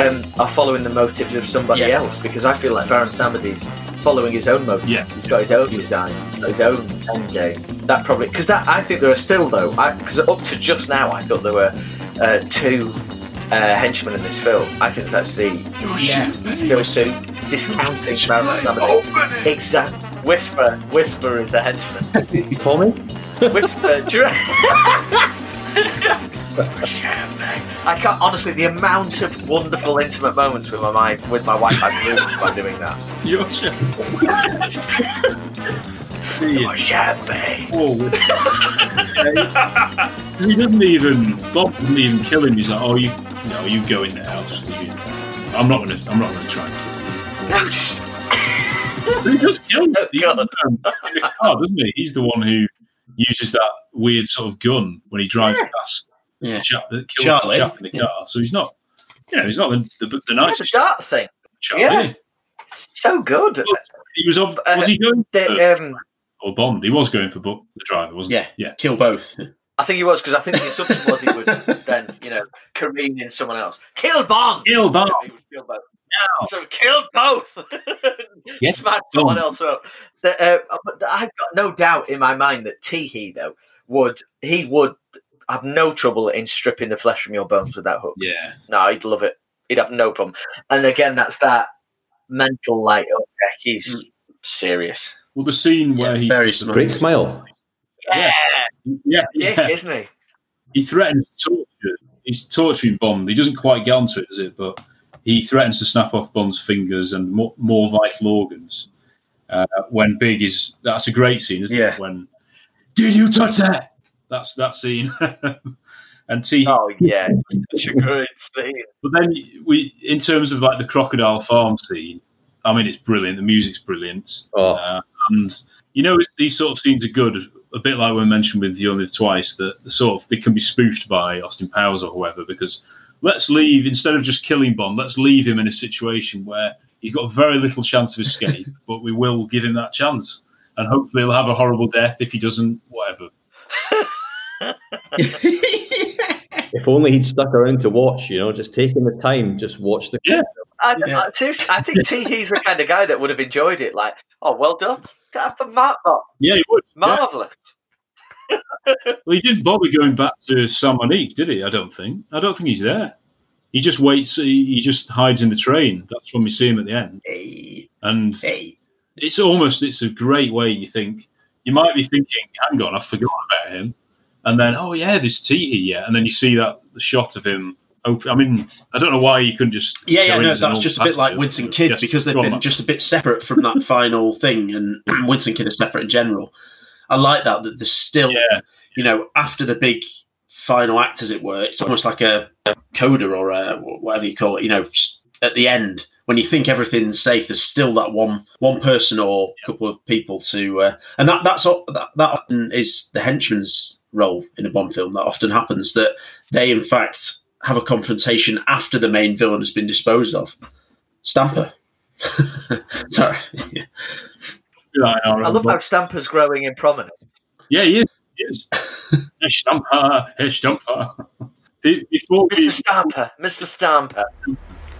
um, are following the motives of somebody Yeah. else. Because I feel like Baron Samedi's following his own motives. He's got his own designs. He's got his own end game. That probably because that I think there are still though. Because up to just now, I thought there were uh, two. Uh, henchmen in this film. I think it's actually yeah, still two discounting Baron Samedi. Exact. Whisper, Whisper is the henchman. Tommy? Whisper, *laughs* do you *laughs* I can't honestly. The amount of wonderful, intimate moments with my my with my wife I've ruined by doing that. You're sure. You're champagne. Oh, *laughs* he doesn't even. Bob doesn't even kill him. He's like, "Oh, you, no, you go in there. I'll just leave you." in there. I'm not gonna. I'm not gonna try and kill No, just you. He just kills *laughs* him. He doesn't, um, in the car, doesn't he? He's the one who uses that weird sort of gun when he drives past Yeah. the chap that killed Charlie. the chap in the car. So he's not, you know, he's not the, the, the Yeah, nicest the dart thing. Charlie. Yeah. So good. He was, of, Uh, was he going for, The, um, or Bond? He was going for Bo- the driver, wasn't Yeah, he? Yeah. kill both. I think he was because I think the assumption was he would *laughs* then, you know, careen in someone else. Kill Bond. Kill Bond. He would kill both. So kill both. *laughs* Smash someone else up. The, uh, but I've got no doubt in my mind that Teehee though would he would have no trouble in stripping the flesh from your bones with that hook. Yeah. No, he'd love it. He'd have no problem. And again, that's that mental like, okay, he's serious. Well, the scene where he very Great smile. Yeah, yeah, dick, yeah. isn't he? he threatens to torture. He's torturing Bond. He doesn't quite get onto it, does it? But he threatens to snap off Bond's fingers and more, more vital organs. Uh, when Big is that's a great scene, isn't Yeah. it? When did you touch that? That's that scene. *laughs* and T. Oh yeah, such a great scene. But then we, in terms of like the crocodile farm scene, I mean, it's brilliant. The music's brilliant, Oh. uh, and you know these sort of scenes are good. A bit like we mentioned with You Only Live Twice, that the sort of they can be spoofed by Austin Powers or whoever. Because let's leave instead of just killing Bond, let's leave him in a situation where he's got very little chance of escape, *laughs* but we will give him that chance, and hopefully he'll have a horrible death if he doesn't. Whatever. *laughs* If only he'd stuck around to watch, you know, just taking the time, just watch the. Yeah. I, I, seriously, I think Teehee's the kind of guy that would have enjoyed it. Like, oh, well done. That's a mar- oh, Yeah, he would. Yeah. marvelous. *laughs* Well, he didn't bother going back to San Monique, did he? I don't think. I don't think he's there. He just waits. He, he just hides in the train. That's when we see him at the end. Hey, And hey. it's almost it's a great way. You think you might be thinking, "Hang on, I've forgotten about him," and then, "Oh yeah, there's Teehee yeah," and then you see that the shot of him. Open, I mean, I don't know why you couldn't just. Yeah, yeah, no, that's just a bit like. Wint and Kidd Yes, because they've go on, been just a bit separate from that *laughs* final thing, and Wint and Kidd is separate in general. I like that that there's still, Yeah. you know, after the big final act, as it were, it's almost like a, a coda or a, whatever you call it. You know, at the end when you think everything's safe, there's still that one one person or couple of people to, uh, and that that's all, that that often is the henchman's role in a Bond film. That often happens that they in fact have a confrontation after the main villain has been disposed of. Stamper. *laughs* Sorry. Yeah, I, I love how Stamper's growing in prominence. Yeah, he is. He is. hey, Stamper. Hey, Stamper. Be- Before Mr. Stamper, Mr. Stamper.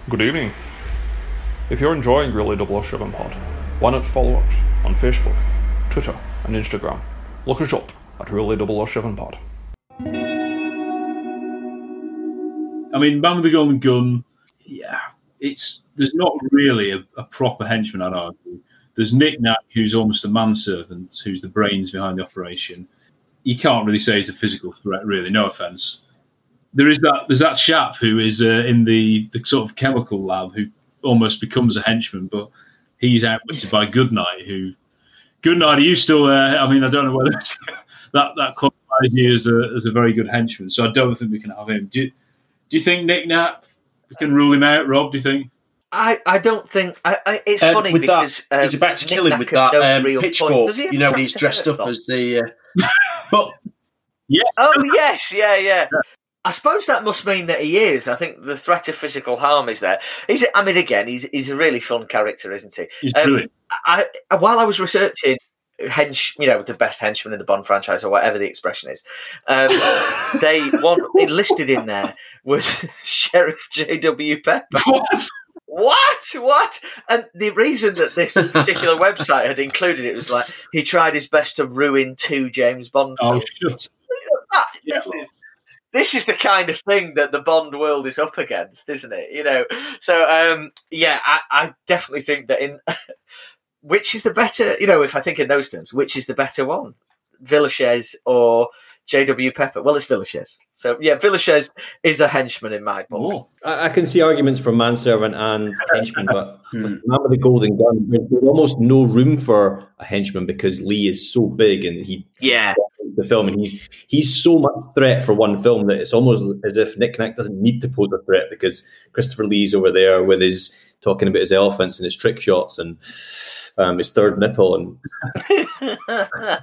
Good evening. If you're enjoying Really Double 007 Pod, why not follow us on Facebook, Twitter, and Instagram? Look us up at Really Double 007 Pod. I mean, Man with the Golden Gun. Yeah, it's there's not really a, a proper henchman. I'd argue. There's Nick Nack, who's almost a manservant, who's the brains behind the operation. You can't really say he's a physical threat, really. No offense. There is that. There's that chap who is uh, in the the sort of chemical lab who almost becomes a henchman, but he's outwitted by Goodnight. Who Goodnight? Are you still there? I mean, I don't know whether *laughs* that that qualifies you as a as a very good henchman. So I don't think we can have him. Do you, do you think Nick Nack we can rule him out? Rob, do you think? I, I don't think I, I, it's Um, funny with because that, um, he's about to Nick kill him with that no um, real pitchfork. You know, when he's dressed up *laughs* as the. Uh, but yes. Oh yes, yeah, yeah. I suppose that must mean that he is. I think the threat of physical harm is there. He's, I mean, again, he's he's a really fun character, isn't he? He's Um, brilliant. I, I while I was researching hench, you know, the best henchman in the Bond franchise or whatever the expression is, um, they one listed in there was *laughs* Sheriff J.W. Pepper. What? What? And the reason that this particular website had included it was like he tried his best to ruin two James Bond. Oh, shut. That- this is this is the kind of thing that the Bond world is up against, isn't it? You know. So um, yeah, I, I definitely think that in *laughs* which is the better, you know, if I think in those terms, which is the better one, Villechaize or J.W. Pepper? Well, it's Villechaize. So yeah, Villechaize is a henchman in my book. Oh, I, I can see arguments for manservant and *laughs* henchman, but hmm. with Man with the Golden Gun, there's there's almost no room for a henchman because Lee is so big and he Yeah. the film and he's he's so much threat for one film that it's almost as if Nick Nack doesn't need to pose a threat because Christopher Lee's over there with his talking about his elephants and his trick shots and um, his third nipple and *laughs*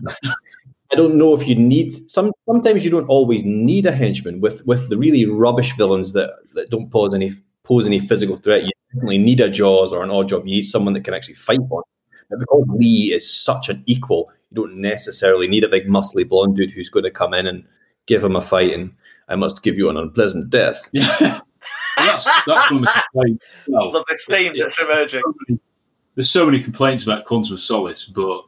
I don't know if you need some. Sometimes you don't always need a henchman with with the really rubbish villains that, that don't pose any pose any physical threat. You definitely need a Jaws or an Oddjob. You need someone that can actually fight one. But because Lee is such an equal, you don't necessarily need a big muscly blonde dude who's going to come in and give him a fight and I must give you an unpleasant death. *laughs* Yeah. that's that's one of the complaints. Well, Love this theme that's emerging. there's so many complaints about Quantum of Solace, but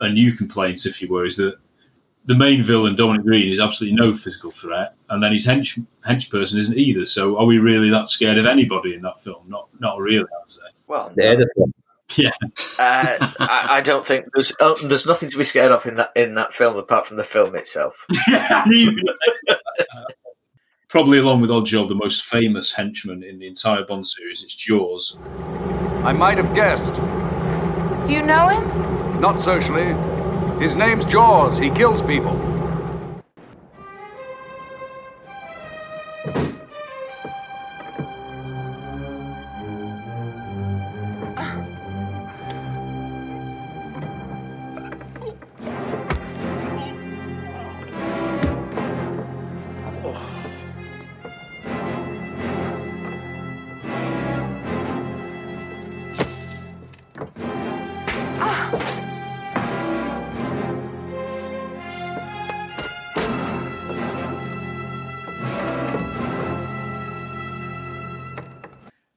a new complaint, if you were, is that the main villain, Dominic Greene, is absolutely no physical threat, and then his hench, hench person isn't either. So, are we really that scared of anybody in that film? Not, not really, I'd say. Well, The editor. Yeah, uh, I, I don't think there's oh, there's nothing to be scared of in that in that film apart from the film itself. *laughs* probably along with Oddjob, the most famous henchman in the entire Bond series. It's Jaws. I might have guessed. Do you know him? Not socially. His name's Jaws. He kills people.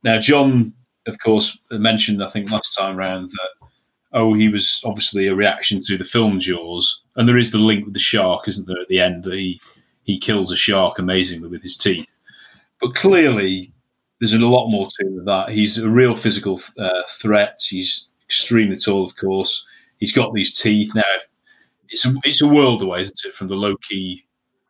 Now, John, of course, mentioned, I think, last time round that, oh, he was obviously a reaction to the film Jaws. And there is the link with the shark, isn't there, at the end, that he, he kills a shark amazingly with his teeth. But clearly, there's a lot more to him than that. He's a real physical uh, threat. He's extremely tall, of course. He's got these teeth. Now, it's a, it's a world away, isn't it, from the low key,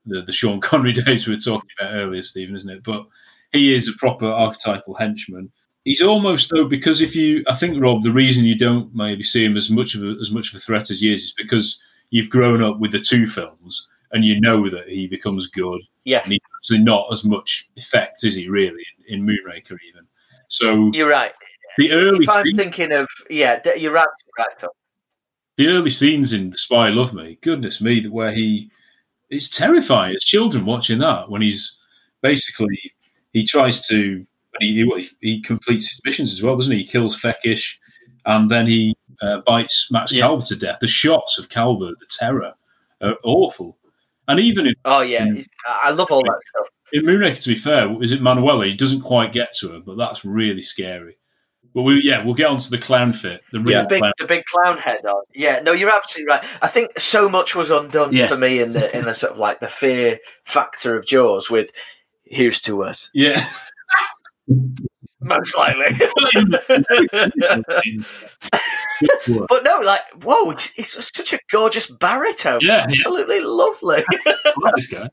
the, the Sean Connery *laughs* days we were talking about earlier, Stephen, isn't it? But he is a proper archetypal henchman. He's almost though because if you, I think Rob, the reason you don't maybe see him as much of a, as much of a threat as he is is because you've grown up with the two films and you know that he becomes good. Yes. and he's actually not as much effect, is he really in, in Moonraker even? So You're right. the early If I'm scenes- thinking of yeah, you're right, right Tom. the early scenes in The Spy Love Me, goodness me, where he it's terrifying as children watching that when he's basically he tries to he, he, he completes his missions as well, doesn't he? He kills Fekkesh and then he uh, bites Max Calvert to death. The shots of Calvert, the terror, are awful. And even in, Oh yeah, it's, I love all that stuff. in Moonraker, to be fair, is it Manuela? He doesn't quite get to her, but that's really scary. But we, yeah, we'll get onto the clown fit. The real the big clown. the big clown head on. Yeah, no, you're absolutely right. I think so much was undone Yeah. for me in the in the sort of like the fear factor of Jaws with here's to us. Yeah. *laughs* Most likely. *laughs* but no, like, whoa, it's, it's such a gorgeous baritone. Yeah, yeah. Absolutely lovely. *laughs* like this guy.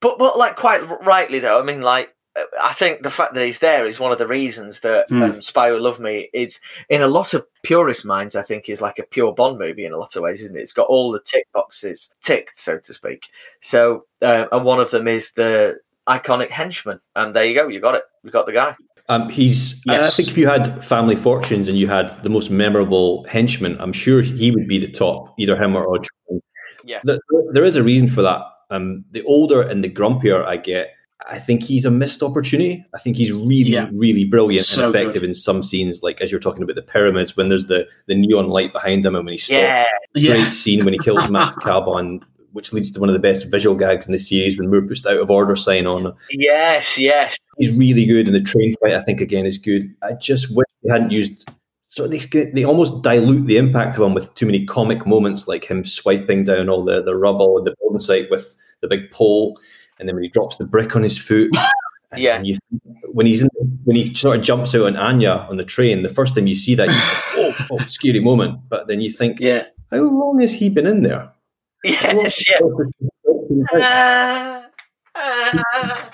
But but like quite rightly though, I mean like uh, I think the fact that he's there is one of the reasons that Hmm. um, Spy Who Loved Me is in a lot of purist minds. I think is like a pure Bond movie in a lot of ways, isn't it? It's got all the tick boxes ticked, so to speak. So uh, and one of them is the iconic henchman, and there you go, you got it, you got the guy. Um, he's. I- I think if you had Family Fortunes and you had the most memorable henchman, I'm sure he would be the top, either him or Odd. Yeah. There, there is a reason for that. Um, the older and the grumpier I get, I think he's a missed opportunity. I think he's really, Yeah. really brilliant So and effective good. in some scenes, like as you're talking about the pyramids, when there's the, the neon light behind him and when he stops. Yeah. Yeah. Great scene when he kills Max *laughs* Carbon, which leads to one of the best visual gags in the series when Moore puts out of order sign on. Yes, yes. He's really good, and the train fight I think again is good. I just wish they hadn't used. So they they almost dilute the impact of him with too many comic moments, like him swiping down all the, the rubble and the building site with the big pole, and then when he drops the brick on his foot. *laughs* And Yeah. you, when he's in, when he sort of jumps out on Anya on the train, the first time you see that, you think, *laughs* oh, oh, scary moment. But then you think, yeah, how long has he been in there? Yes, yeah. *laughs*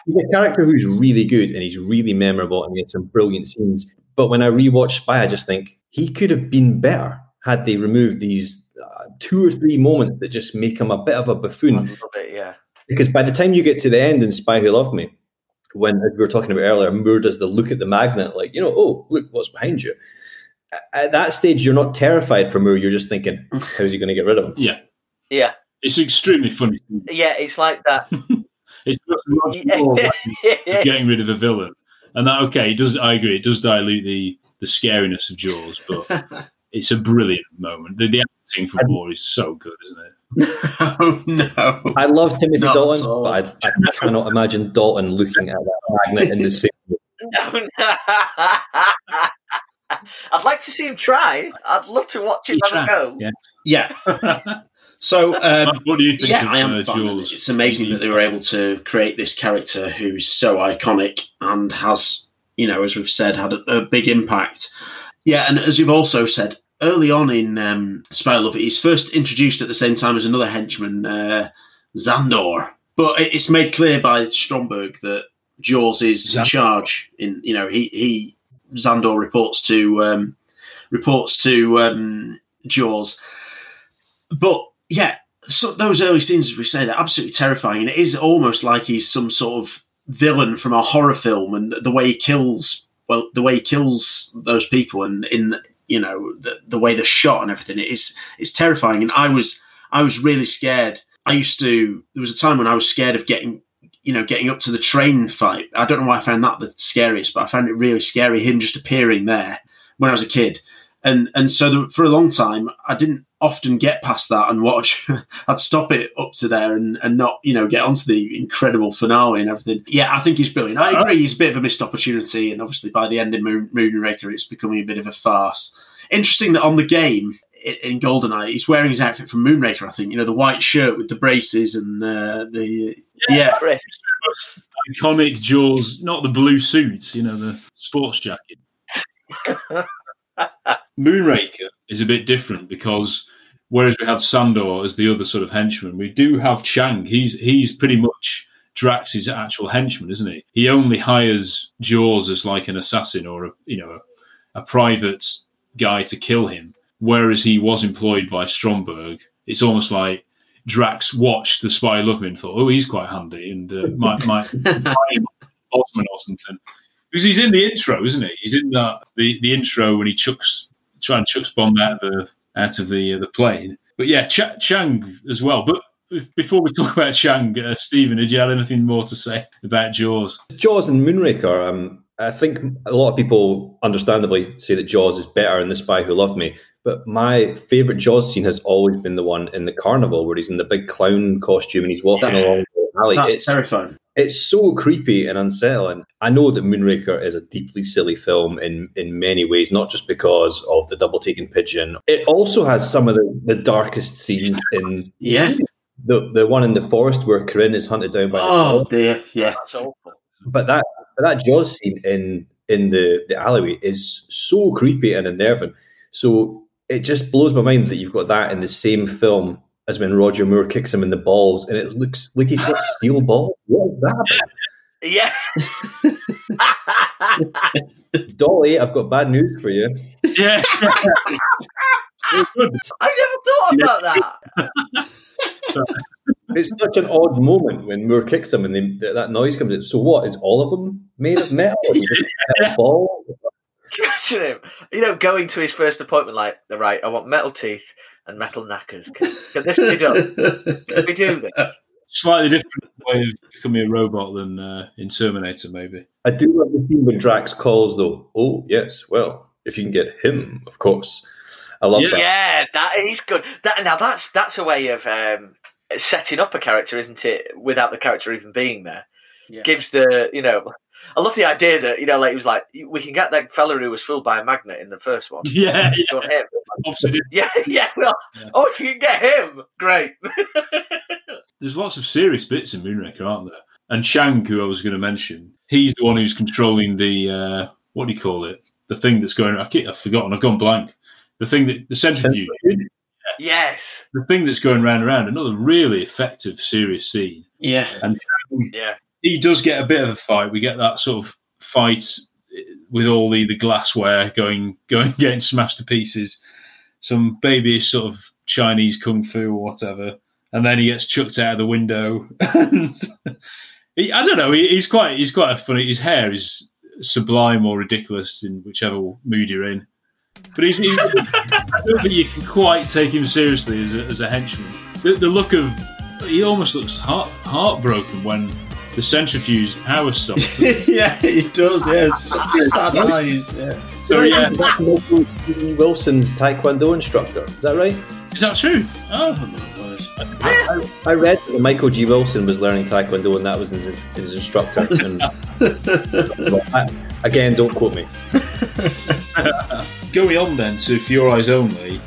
He's a character who's really good and he's really memorable and he had some brilliant scenes. But when I rewatch Spy, I just think he could have been better had they removed these uh, two or three moments that just make him a bit of a buffoon. A bit, yeah. Because by the time you get to the end in Spy Who Loved Me, when as we were talking about earlier, Moore does the look at the magnet, like, you know, oh, look what's behind you. At that stage, you're not terrified for Moore. You're just thinking, *laughs* how's he going to get rid of him? Yeah. Yeah. It's extremely funny. Yeah, it's like that. *laughs* It's just much *laughs* more like *laughs* getting rid of a villain, and that okay, it does. I agree. It does dilute the the scariness of Jaws, but it's a brilliant moment. The, the acting for Moore is so good, isn't it? oh no! I love Timothy Not Dalton, but I, I cannot imagine Dalton looking at that magnet in the same. No, no. I'd like to see him try. I'd love to watch him have a go. Yeah. Yeah. So, *laughs* um, what do you think yeah, of I am uh, a It's amazing that they were able to create this character who's so iconic and has, you know, as we've said, had a, a big impact. Yeah, and as you've also said, early on in um, Spy Love, he's first introduced at the same time as another henchman, uh, Sandor. But it's made clear by Stromberg that Jaws is in charge. In you know, he he Sandor reports to um, reports to um, Jaws. But yeah, so those early scenes, as we say, they're absolutely terrifying, and it is almost like he's some sort of villain from a horror film, and the way he kills, well, the way he kills those people, and in you know the the way they're shot and everything, it is it's terrifying. And I was I was really scared. I used to. There was a time when I was scared of getting. You know, getting up to the train fight. I don't know why I found that the scariest, but I found it really scary. Him just appearing there when I was a kid, and and so the, for a long time I didn't often get past that and watch. *laughs* I'd stop it up to there and, and not you know get onto the incredible finale and everything. Yeah, I think he's brilliant. I agree, he's a bit of a missed opportunity, and obviously by the end of Moon, Moonraker, it's becoming a bit of a farce. Interesting that on the game i- in Goldeneye, he's wearing his outfit from Moonraker. I think you know the white shirt with the braces and uh, the yeah. Iconic Jaws, not the blue suit, you know, the sports jacket. *laughs* Moonraker is a bit different because whereas we had Sandor as the other sort of henchman, we do have Chang. He's he's pretty much Drax's actual henchman, isn't he? He only hires Jaws as like an assassin or a you know a, a private guy to kill him, whereas he was employed by Stromberg. It's almost like Drax watched the Spy Love Me and thought, "Oh, he's quite handy," and uh, might *laughs* Osman or something. Because he's in the intro, isn't he? He's in the the, the intro when he chucks try and chucks bomb out of the out of the uh, the plane. But yeah, Ch- Chang as well. But before we *laughs* talk about Chang, uh, Stephen, did you have anything more to say about Jaws? Jaws and Moonraker. Um, I think a lot of people, understandably, say that Jaws is better in The Spy Who Loved Me. But my favourite Jaws scene has always been the one in the carnival where he's in the big clown costume and he's walking Yeah. along the alley. That's it's, terrifying. It's so creepy and unsettling. I know that Moonraker is a deeply silly film in, in many ways, not just because of the double taken pigeon. It also has some of the, the darkest scenes in Yeah. the the one in the forest where Corinne is hunted down by the Oh dear, yeah. That's awful. but that but that Jaws scene in in the the alleyway is so creepy and unnerving. So it just blows my mind that you've got that in the same film as when Roger Moore kicks him in the balls, and it looks like he's got *laughs* steel balls. What is that? Yeah. *laughs* Dolly, I've got bad news for you. Yeah. *laughs* I never thought about that. It's such an odd moment when Moore kicks him and then th- that noise comes in. So what? Is all of them made of metal ball? Imagine him, you know, going to his first appointment like, right, I want metal teeth and metal knackers. Can, can this be done? Can we do this? Slightly different way of becoming a robot than uh, in Terminator, maybe. I do love the scene when Drax calls though. Oh yes, well if you can get him, of course. I love that. Yeah, that is good. That now that's that's a way of um, setting up a character, isn't it? Without the character even being there, gives the you know. I love the idea that you know, like he was like, we can get that fella who was fooled by a magnet in the first one. *laughs* Yeah, Do you him? Obviously, *laughs* Yeah, yeah. Well, oh, if you can get him, great. *laughs* there's lots of serious bits in Moonraker, aren't there? And Chang, who I was going to mention, he's the one who's controlling the uh, what do you call it? The thing that's going. I keep, I've forgotten. I've gone blank. The thing that the centrifuge. yes. The thing that's going round and round. Another really effective, serious scene. Yeah. And Chang, Yeah. He does get a bit of a fight. We get that sort of fight with all the, the glassware going *laughs* going getting smashed to pieces. Some babyish sort of Chinese kung fu or whatever, and then he gets chucked out of the window. and *laughs* he, I don't know. He, he's quite he's quite funny. His hair is sublime or ridiculous in whichever mood you're in. But he's, think *laughs* you can quite take him seriously as a, as a henchman. the, the look of he almost looks heart, heartbroken when the centrifuge power stops. *laughs* yeah, he does. Yeah, such sad *laughs* eyes. Yeah. So yeah, Michael G. Wilson's Taekwondo instructor. Is that right? is that true? Oh, I, I read that Michael G. Wilson was learning Taekwondo and that was his, his instructor. And, *laughs* I- again, don't quote me. Going on then to For Your Eyes Only,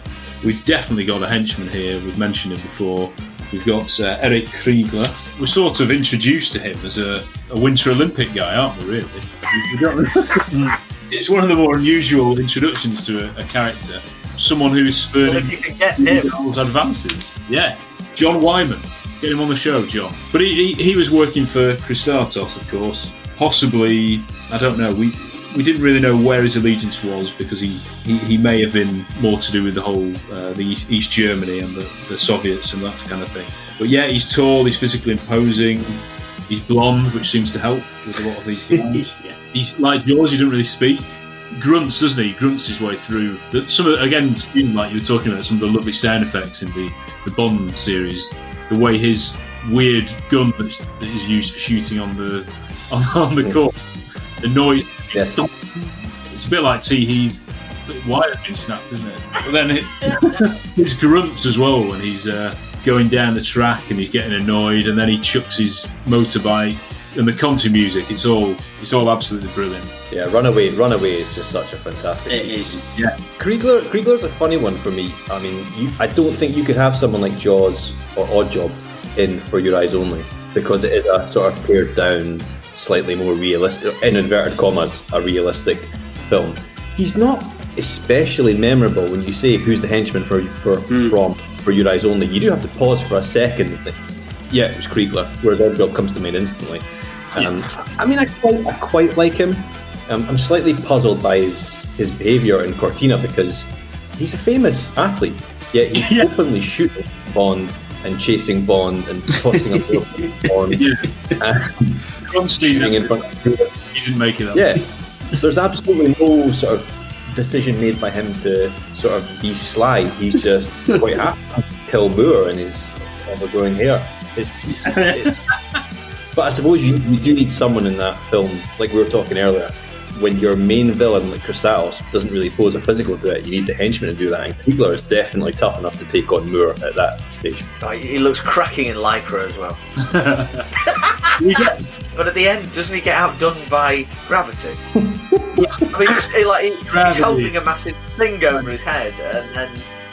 we've definitely got a henchman here. We've mentioned him before. We've got uh, Erich Kriegler. We're sort of introduced to him as a, a Winter Olympic guy, aren't we, really? *laughs* *laughs* It's one of the more unusual introductions to a, a character. Someone who is spurning If you can get him. Advances. Yeah. John Wyman. Get him on the show, John. But he, he, he was working for Kristatos, of course. Possibly, I don't know, we we didn't really know where his allegiance was because he, he, he may have been more to do with the whole uh, the East, East Germany and the, the Soviets and that kind of thing. But yeah, he's tall, he's physically imposing, he's blonde, which seems to help with a lot of these *laughs* guys. He's like Jaws, he doesn't really speak. Grunts, doesn't he? Grunts his way through. The, some of, again, like you were talking about, some of the lovely sound effects in the, the Bond series. The way his weird gun that, that is used for shooting on the *laughs* on, on the court, the noise. It's a bit like T. He's wire been snapped, isn't it? But then it, *laughs* his grunts as well when he's uh, going down the track and he's getting annoyed, and then he chucks his motorbike and the Conti music. It's all it's all absolutely brilliant. Yeah, Runaway. Runaway is just such a fantastic. It is. Yeah. Kriegler. Kriegler's a funny one for me. I mean, you, I don't think you could have someone like Jaws or Oddjob in For Your Eyes Only because it is a sort of pared down, slightly more realistic, in inverted commas, a realistic film. He's not especially memorable when you say who's the henchman for for from For Your Eyes Only. You do have to pause for a second and think, yeah, it was Kriegler, whereas Oddjob comes to mind instantly. Um, I mean, I quite, I quite like him. Um, I'm slightly puzzled by his, his behaviour in Cortina because he's a famous athlete, yet he's *laughs* openly shooting Bond and chasing Bond and tossing up *laughs* Bond. and shooting in front of He didn't make it up. Yeah, there's absolutely no sort of decision made by him to sort of be sly. He's just *laughs* quite happy to kill Moore and his overgrowing hair. It's, it's, it's, *laughs* but I suppose you, you do need someone in that film, like we were talking earlier, when your main villain, like Kristatos, doesn't really pose a physical threat. You need the henchman to do that, and Kriegler is definitely tough enough to take on Moore at that stage. Oh, he looks cracking in Lycra as well. *laughs* but at the end, doesn't he get outdone by gravity? *laughs* I mean, just, he, like he, he's holding a massive thing over his head, and then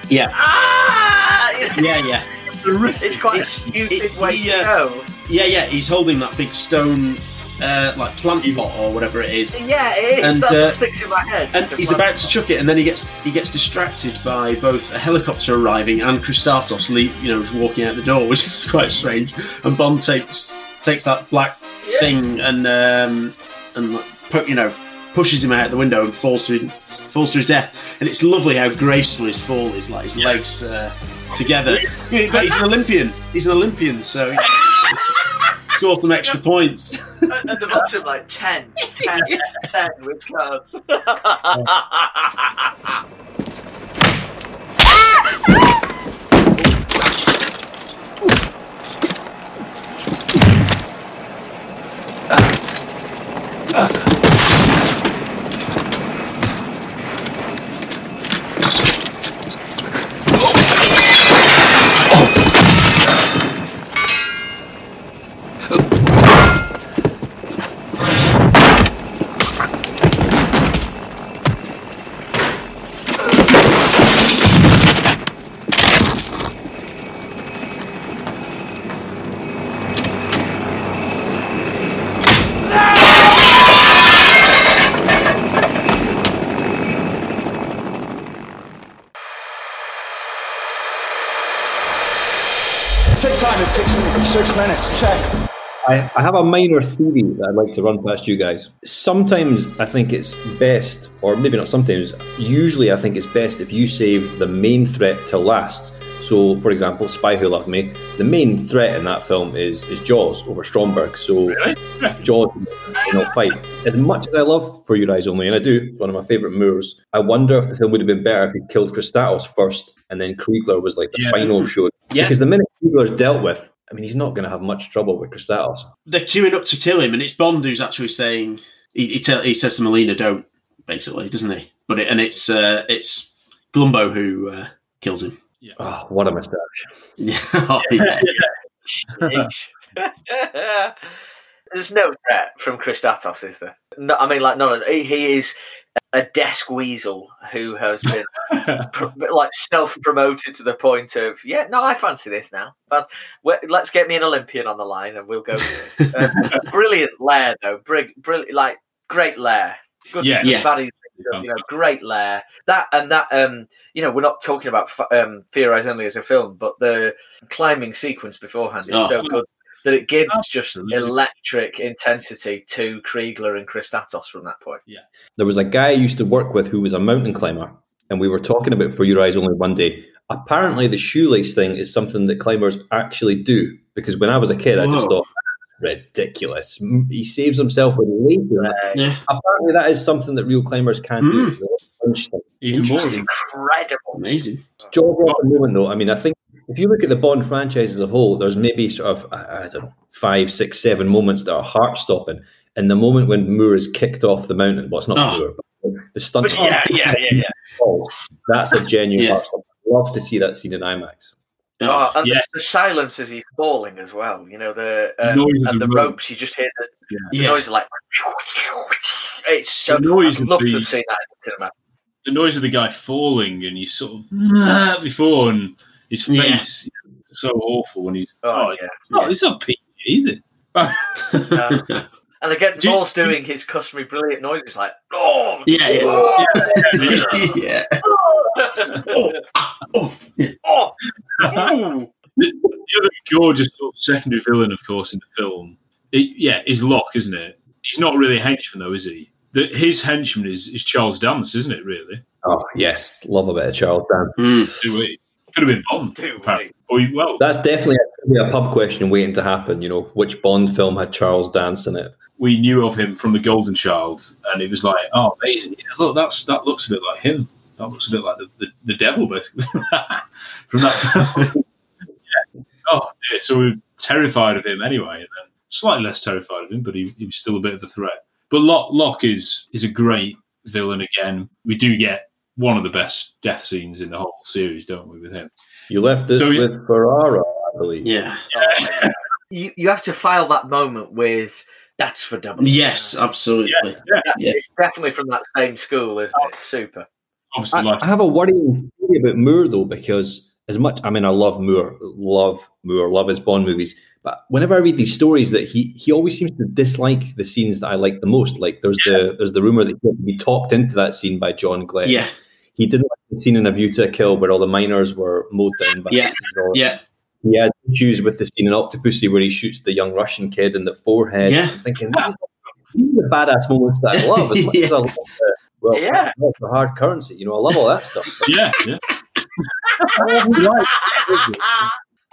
Yeah. ah, *laughs* Yeah, yeah. it's quite a stupid way to go. Yeah, yeah. He's holding that big stone, uh, like plant pot or whatever it is. Yeah, it is. And, That's uh, what sticks in my head. And he's plant about to chuck it, and then he gets he gets distracted by both a helicopter arriving and Kristatos, le- you know, walking out the door, *laughs* which is quite strange. And Bond takes takes that black thing and um, and like, you know pushes him out the window and falls to his, falls to his death. And it's lovely how graceful his fall is, like his legs uh, together. Yeah, but he's an Olympian. He's an Olympian, so you know, score some extra points. at at the bottom, like 10, 10, *laughs* 10 with cards. *laughs* Sit Check. I, I have a minor theory that I'd like to run past you guys. Sometimes I think it's best, or maybe not sometimes, usually I think it's best if you save the main threat to last. So, for example, Spy Who Loved Me, the main threat in that film is, is Jaws over Stromberg. So, Jaws you know, fight. As much as I love For Your Eyes Only, and I do, it's one of my favourite Moors, I wonder if the film would have been better if he killed Kristatos first and then Kriegler was like the Yeah. final show. Yeah. Because the minute Hugo's dealt with, I mean, he's not going to have much trouble with Kristatos. They're queuing up to kill him, and it's Bond who's actually saying he he, tell, he says to Melina, "Don't," basically, doesn't he? But it, and it's uh, it's Columbo who uh, kills him. Oh, what a moustache! Yeah. Oh, *laughs* yeah. *laughs* *laughs* There's no threat from Kristatos, is there? No, I mean, like, no, he, he is a desk weasel who has been pr- like self-promoted to the point of, yeah, no, I fancy this now. But let's get me an Olympian on the line, and we'll go. With this. Um, brilliant lair, though. Brig- brilliant, like great lair. Good, Yeah. good Yeah. baddies, you know, great lair. That and that. Um, you know, we're not talking about f- um, Fear Eyes only as a film, but the climbing sequence beforehand is Oh. so good that it gives just electric intensity to Kriegler and Kristatos from that point. Yeah. There was a guy I used to work with who was a mountain climber, and we were talking about For Your Eyes Only one day. Apparently, the shoelace thing is something that climbers actually do because when I was a kid, I just thought, ridiculous. He saves himself with later. Yeah. Apparently, that is something that real climbers can do. Mm. The punch thing. Even more. Incredible. Amazing. Jaw dropping moment, though. I mean, I think if you look at the Bond franchise as a whole, there's maybe sort of I, I don't know five, six, seven moments that are heart stopping. And the moment when Moore is kicked off the mountain, well, it's not Oh. Moore, but the stunt. Yeah, yeah, yeah, yeah. falls, That's a genuine Yeah. heart stopper. I'd love to see that scene in IMAX. Oh, and yeah. the, the silence as he's falling as well. You know the uh, noise and the the rope. ropes. You just hear the, Yeah. the Yeah. noise like. It's so. The noise I'd love the- to have seen that in the cinema. the noise of the guy falling and you sort of before and his face you know, so awful when he's Oh, oh, yeah. it's not, it's not PG, is it? *laughs* Uh, and again, Do you- doing his customary brilliant noises like oh Yeah, yeah. oh, yeah. *laughs* *laughs* oh, Oh, yeah. oh, ooh. the, the other gorgeous sort of secondary villain, of course, in the film, it, yeah, is Locque, isn't it? He's not really a henchman, though, is he? The, his henchman is, is Charles Dance, isn't it? Really? Oh yes, love a bit of Charles Dance. Mm. Do we? Could have been Bond. Do apparently. Oh, or well, That's definitely a, a pub question waiting to happen. You know, which Bond film had Charles Dance in it? we knew of him from The Golden Child, and it was like, oh, amazing! Yeah, look, that's that looks a bit like him. That looks a bit like the, the, the devil, basically, *laughs* from that film. *laughs* yeah. Oh, yeah. So we were terrified of him anyway, and then slightly less terrified of him, but he, he was still a bit of a threat. But Locque, Locque is is a great villain again. We do get one of the best death scenes in the whole series, don't we, with him? You left us So you- with Ferrara, I believe. Yeah. you you have to file that moment with that's for double. Yes, absolutely. Yeah, That- Yeah. It's definitely from that same school, isn't it? Super. obviously, I, like I have a worrying theory about Moore though, because as much I mean, I love Moore, love Moore, love his Bond movies, but whenever I read these stories, that he he always seems to dislike the scenes that I like the most. Like there's the there's the rumor that he had to be talked into that scene by John Glen. Yeah. He didn't like the scene in A View to a Kill where all the miners were mowed down. By Yeah. Yeah. He had issues with the scene in Octopussy where he shoots the young Russian kid in the forehead. Yeah. I'm thinking these are, the badass moments that I love. As *laughs* much as I love the, well, Yeah. I love the hard currency. You know, I love all that stuff. But *laughs* yeah, yeah. all,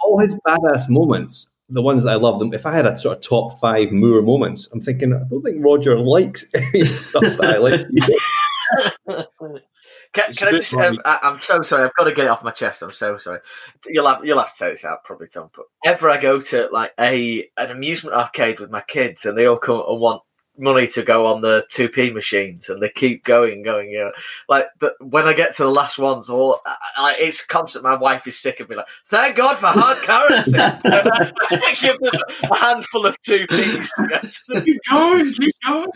*laughs* all his badass moments, the ones that I love them. If I had a sort of top five Moore moments, I'm thinking I don't think Roger likes any stuff that I like. Can, can I just? Um, I, I'm so sorry. I've got to get it off my chest. I'm so sorry. You'll have you'll have to take this out probably, Tom. But ever I go to like a an amusement arcade with my kids, and they all come and want money to go on the two p machines, and they keep going, going. You know, like the, when I get to the last ones, all I, I, it's constant. My wife is sick of me. Like, thank God for hard *laughs* currency. I *laughs* give them a handful of two p's to get to the Keep going, keep going.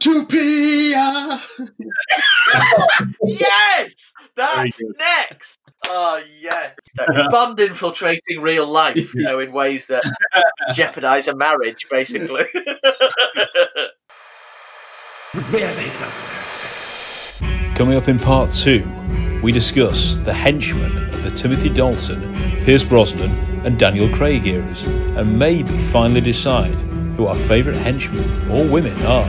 Two P. uh, *laughs* yes, that's next. Oh yeah, It's Bond infiltrating real life, you know, in ways that jeopardize a marriage, basically. Coming up in part two, we discuss the henchmen of the Timothy Dalton, Pierce Brosnan, and Daniel Craig eras, and maybe finally decide who our favourite henchmen or women are.